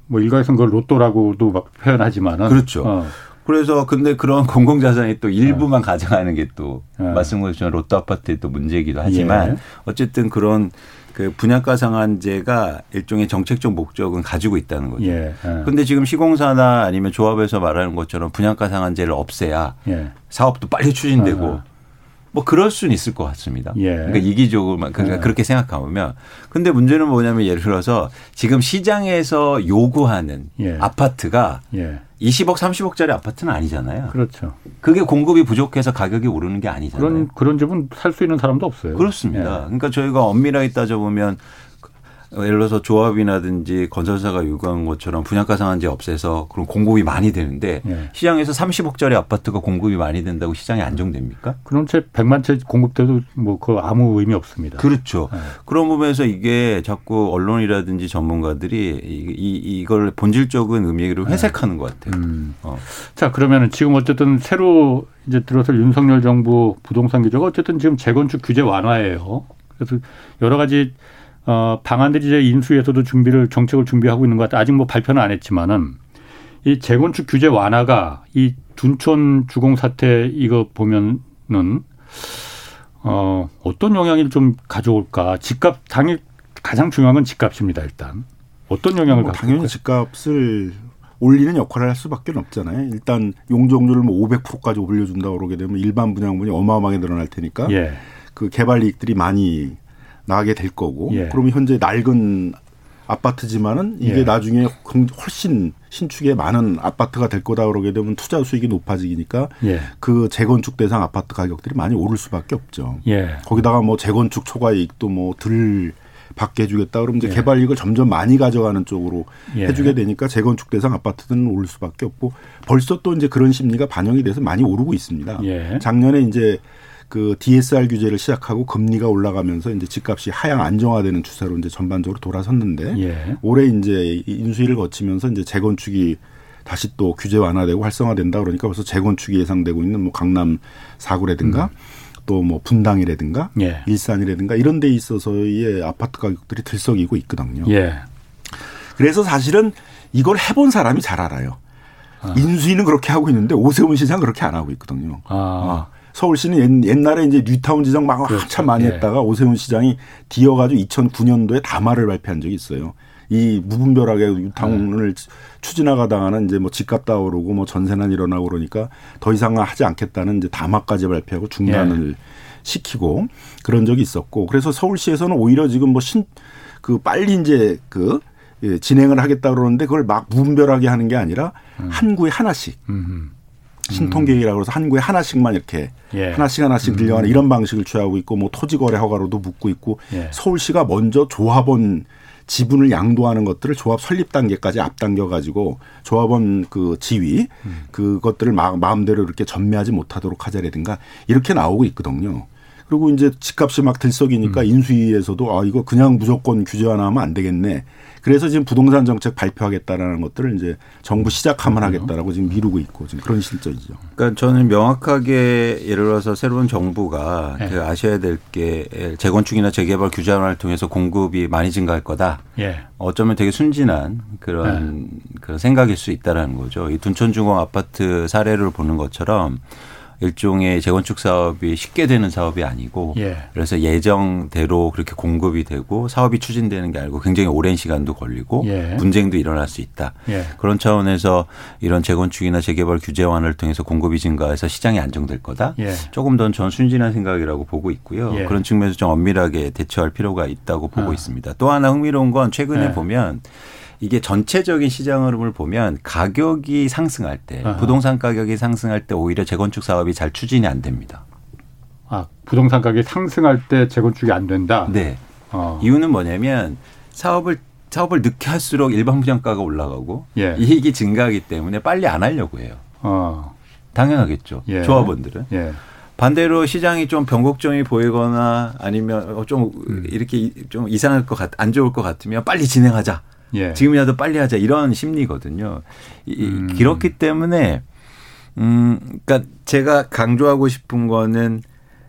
뭐 일각에서는 그걸 로또라고도 막 표현하지만은 그렇죠. 어. 그래서 근데 그런 공공자산이 또 일부만 어. 가져가는 게또 어. 말씀하신 로또 아파트의 또 문제이기도 하지만 예. 어쨌든 그런 그 분양가 상한제가 일종의 정책적 목적은 가지고 있다는 거죠. 예. 그런데 예. 지금 시공사나 아니면 조합에서 말하는 것처럼 분양가 상한제를 없애야 예. 사업도 빨리 추진되고 어. 뭐 그럴 수는 있을 것 같습니다. 예. 그러니까 이기적으로만 그러니까 예. 그렇게 생각하면 근데 문제는 뭐냐면 예를 들어서 지금 시장에서 요구하는 예. 아파트가 예. 20억, 30억짜리 아파트는 아니잖아요. 그렇죠. 그게 공급이 부족해서 가격이 오르는 게 아니잖아요. 그런 그런 집은 살 수 있는 사람도 없어요. 그렇습니다. 예. 그러니까 저희가 엄밀하게 따져보면 예를 들어서 조합이라든지 건설사가 요구한 것처럼 분양가 상한제 없애서 그런 공급이 많이 되는데 네. 시장에서 30억짜리 아파트가 공급이 많이 된다고 시장이 안정됩니까? 그럼 채 100만 채 공급돼도 뭐 그 아무 의미 없습니다. 그렇죠. 네. 그런 부분에서 이게 자꾸 언론이라든지 전문가들이 이, 이 이걸 본질적인 의미를 네. 회색하는 것 같아요. 음. 어. 자 그러면은 지금 어쨌든 새로 이제 들어서 윤석열 정부 부동산 규제가 어쨌든 지금 재건축 규제 완화예요. 그래서 여러 가지 어, 방안들이 이제 인수위에서도 준비를 정책을 준비하고 있는 것 같아. 아직 뭐 발표는 안 했지만은 이 재건축 규제 완화가 이 둔촌 주공 사태 이거 보면은 어, 어떤 영향을 좀 가져올까? 집값 당일 가장 중요한 건 집값입니다. 일단 어떤 영향을 뭐 당연히 집값을 올리는 역할을 할 수밖에 없잖아요. 일단 용적률을 뭐 500%까지 올려준다 고 그러게 되면 일반 분양분이 어마어마하게 늘어날 테니까 예. 그 개발 이익들이 많이 나게 될 거고 예. 그러면 현재 낡은 아파트지만은 이게 예. 나중에 훨씬 신축에 많은 아파트가 될 거다 그러게 되면 투자 수익이 높아지니까 예. 그 재건축 대상 아파트 가격들이 많이 오를 수밖에 없죠. 예. 거기다가 뭐 재건축 초과 이익도 뭐들 받게 해주겠다 그러면 이제 예. 개발 이익을 점점 많이 가져가는 쪽으로 예. 해주게 되니까 재건축 대상 아파트들은 오를 수밖에 없고 벌써 또 이제 그런 심리가 반영이 돼서 많이 오르고 있습니다. 예. 작년에 이제 그 DSR 규제를 시작하고 금리가 올라가면서 이제 집값이 하향 안정화되는 추세로 이제 전반적으로 돌아섰는데 예. 올해 이제 인수위를 거치면서 이제 재건축이 다시 또 규제 완화되고 활성화된다 그러니까 벌써 재건축이 예상되고 있는 뭐 강남 사구라든가 음. 또뭐 분당이라든가 예. 일산이라든가 이런 데 있어서의 아파트 가격들이 들썩이고 있거든요. 예. 그래서 사실은 이걸 해본 사람이 잘 알아요. 아. 인수위는 그렇게 하고 있는데 오세훈 시장 그렇게 안 하고 있거든요. 아. 아. 서울시는 옛날에 이제 뉴타운 지정 막 그렇죠. 한참 많이 예. 했다가 오세훈 시장이 뒤어가지고 2009년도에 담화를 발표한 적이 있어요. 이 무분별하게 뉴타운을 네. 추진하다가는 이제 뭐 집값 다 오르고 뭐 전세난 일어나고 그러니까 더 이상 하지 않겠다는 이제 담화까지 발표하고 중단을 예. 시키고 그런 적이 있었고 그래서 서울시에서는 오히려 지금 뭐 신 그 빨리 이제 그 예, 진행을 하겠다 그러는데 그걸 막 무분별하게 하는 게 아니라 음. 한 구에 하나씩 음. 신통계획이라고 해서 한 구에 하나씩만 이렇게 예. 하나씩 하나씩 늘려가는 음. 이런 방식을 취하고 있고 뭐 토지거래 허가로도 묻고 있고 예. 서울시가 먼저 조합원 지분을 양도하는 것들을 조합 설립 단계까지 앞당겨 가지고 조합원 그 지위 음. 그것들을 마음대로 이렇게 전매하지 못하도록 하자라든가 이렇게 나오고 있거든요. 그리고 이제 집값이 막 들썩이니까 음. 인수위에서도 아 이거 그냥 무조건 규제 완화하면 안 되겠네. 그래서 지금 부동산 정책 발표하겠다라는 것들을 이제 정부 시작하면 하겠다라고 지금 미루고 있고 지금 그런 실정이죠. 그러니까 저는 명확하게 예를 들어서 새로운 정부가 네. 그 아셔야 될 게 재건축이나 재개발 규제 완화를 통해서 공급이 많이 증가할 거다. 예. 어쩌면 되게 순진한 그런 네. 그런 생각일 수 있다라는 거죠. 이 둔촌중공 아파트 사례를 보는 것처럼 일종의 재건축 사업이 쉽게 되는 사업이 아니고 예. 그래서 예정대로 그렇게 공급이 되고 사업이 추진되는 게 아니고 굉장히 오랜 시간도 걸리고 예. 분쟁도 일어날 수 있다. 예. 그런 차원에서 이런 재건축이나 재개발 규제 완화를 통해서 공급이 증가해서 시장이 안정될 거다. 예. 조금 더 전 순진한 생각이라고 보고 있고요. 예. 그런 측면에서 좀 엄밀하게 대처할 필요가 있다고 보고 어. 있습니다. 또 하나 흥미로운 건 최근에 예. 보면 이게 전체적인 시장 흐름을 보면 가격이 상승할 때 아하. 부동산 가격이 상승할 때 오히려 재건축 사업이 잘 추진이 안 됩니다. 아 부동산 가격이 상승할 때 재건축이 안 된다. 네. 어. 이유는 뭐냐면 사업을 사업을 늦게 할수록 일반 분양가가 올라가고 예. 이익이 증가하기 때문에 빨리 안 하려고 해요. 어. 당연하겠죠. 예. 조합원들은. 예. 반대로 시장이 좀 변곡점이 보이거나 아니면 좀 음. 이렇게 좀 이상할 것 같, 안 좋을 것 같으면 빨리 진행하자. 예. 지금이라도 빨리 하자 이런 심리거든요. 음. 그렇기 때문에 음 그러니까 제가 강조하고 싶은 거는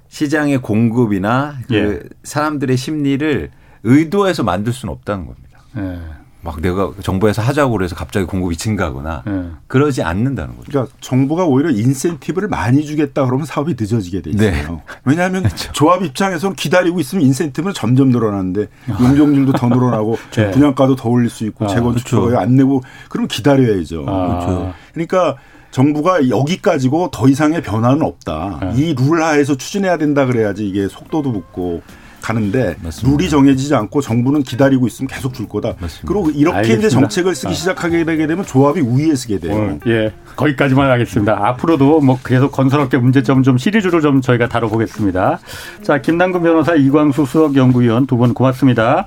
시장의 공급이나 그 예. 사람들의 심리를 의도해서 만들 수는 없다는 겁니다. 예. 막 내가 정부에서 하자고 그래서 갑자기 공급이 증가하거나 네. 그러지 않는다는 거죠. 그러니까 정부가 오히려 인센티브를 많이 주겠다 그러면 사업이 늦어지게 돼 있어요. 네. 왜냐하면 그렇죠. 조합 입장에서는 기다리고 있으면 인센티브는 점점 늘어나는데 아. 용적률도 더 늘어나고 네. 분양가도 더 올릴 수 있고 아, 재건축 그렇죠. 안 내고 그럼 기다려야죠. 아. 그렇죠. 그러니까 정부가 여기까지고 더 이상의 변화는 없다. 네. 이룰 하에서 추진해야 된다 그래야지 이게 속도도 붙고 가는데 맞습니다. 룰이 정해지지 않고 정부는 기다리고 있으면 계속 줄 거다. 맞습니다. 그리고 이렇게 알겠습니다. 이제 정책을 쓰기 아. 시작하게 되게 되면 조합이 우위에 쓰게 돼요. 어, 예, 거기까지만 하겠습니다. 앞으로도 뭐 계속 건설업계 문제점 좀 시리즈로 좀 저희가 다뤄보겠습니다. 자, 김남근 변호사, 이광수 수석연구위원 두 분 고맙습니다.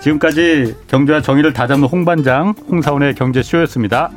지금까지 경제와 정의를 다잡는 홍반장 홍사원의 경제쇼였습니다.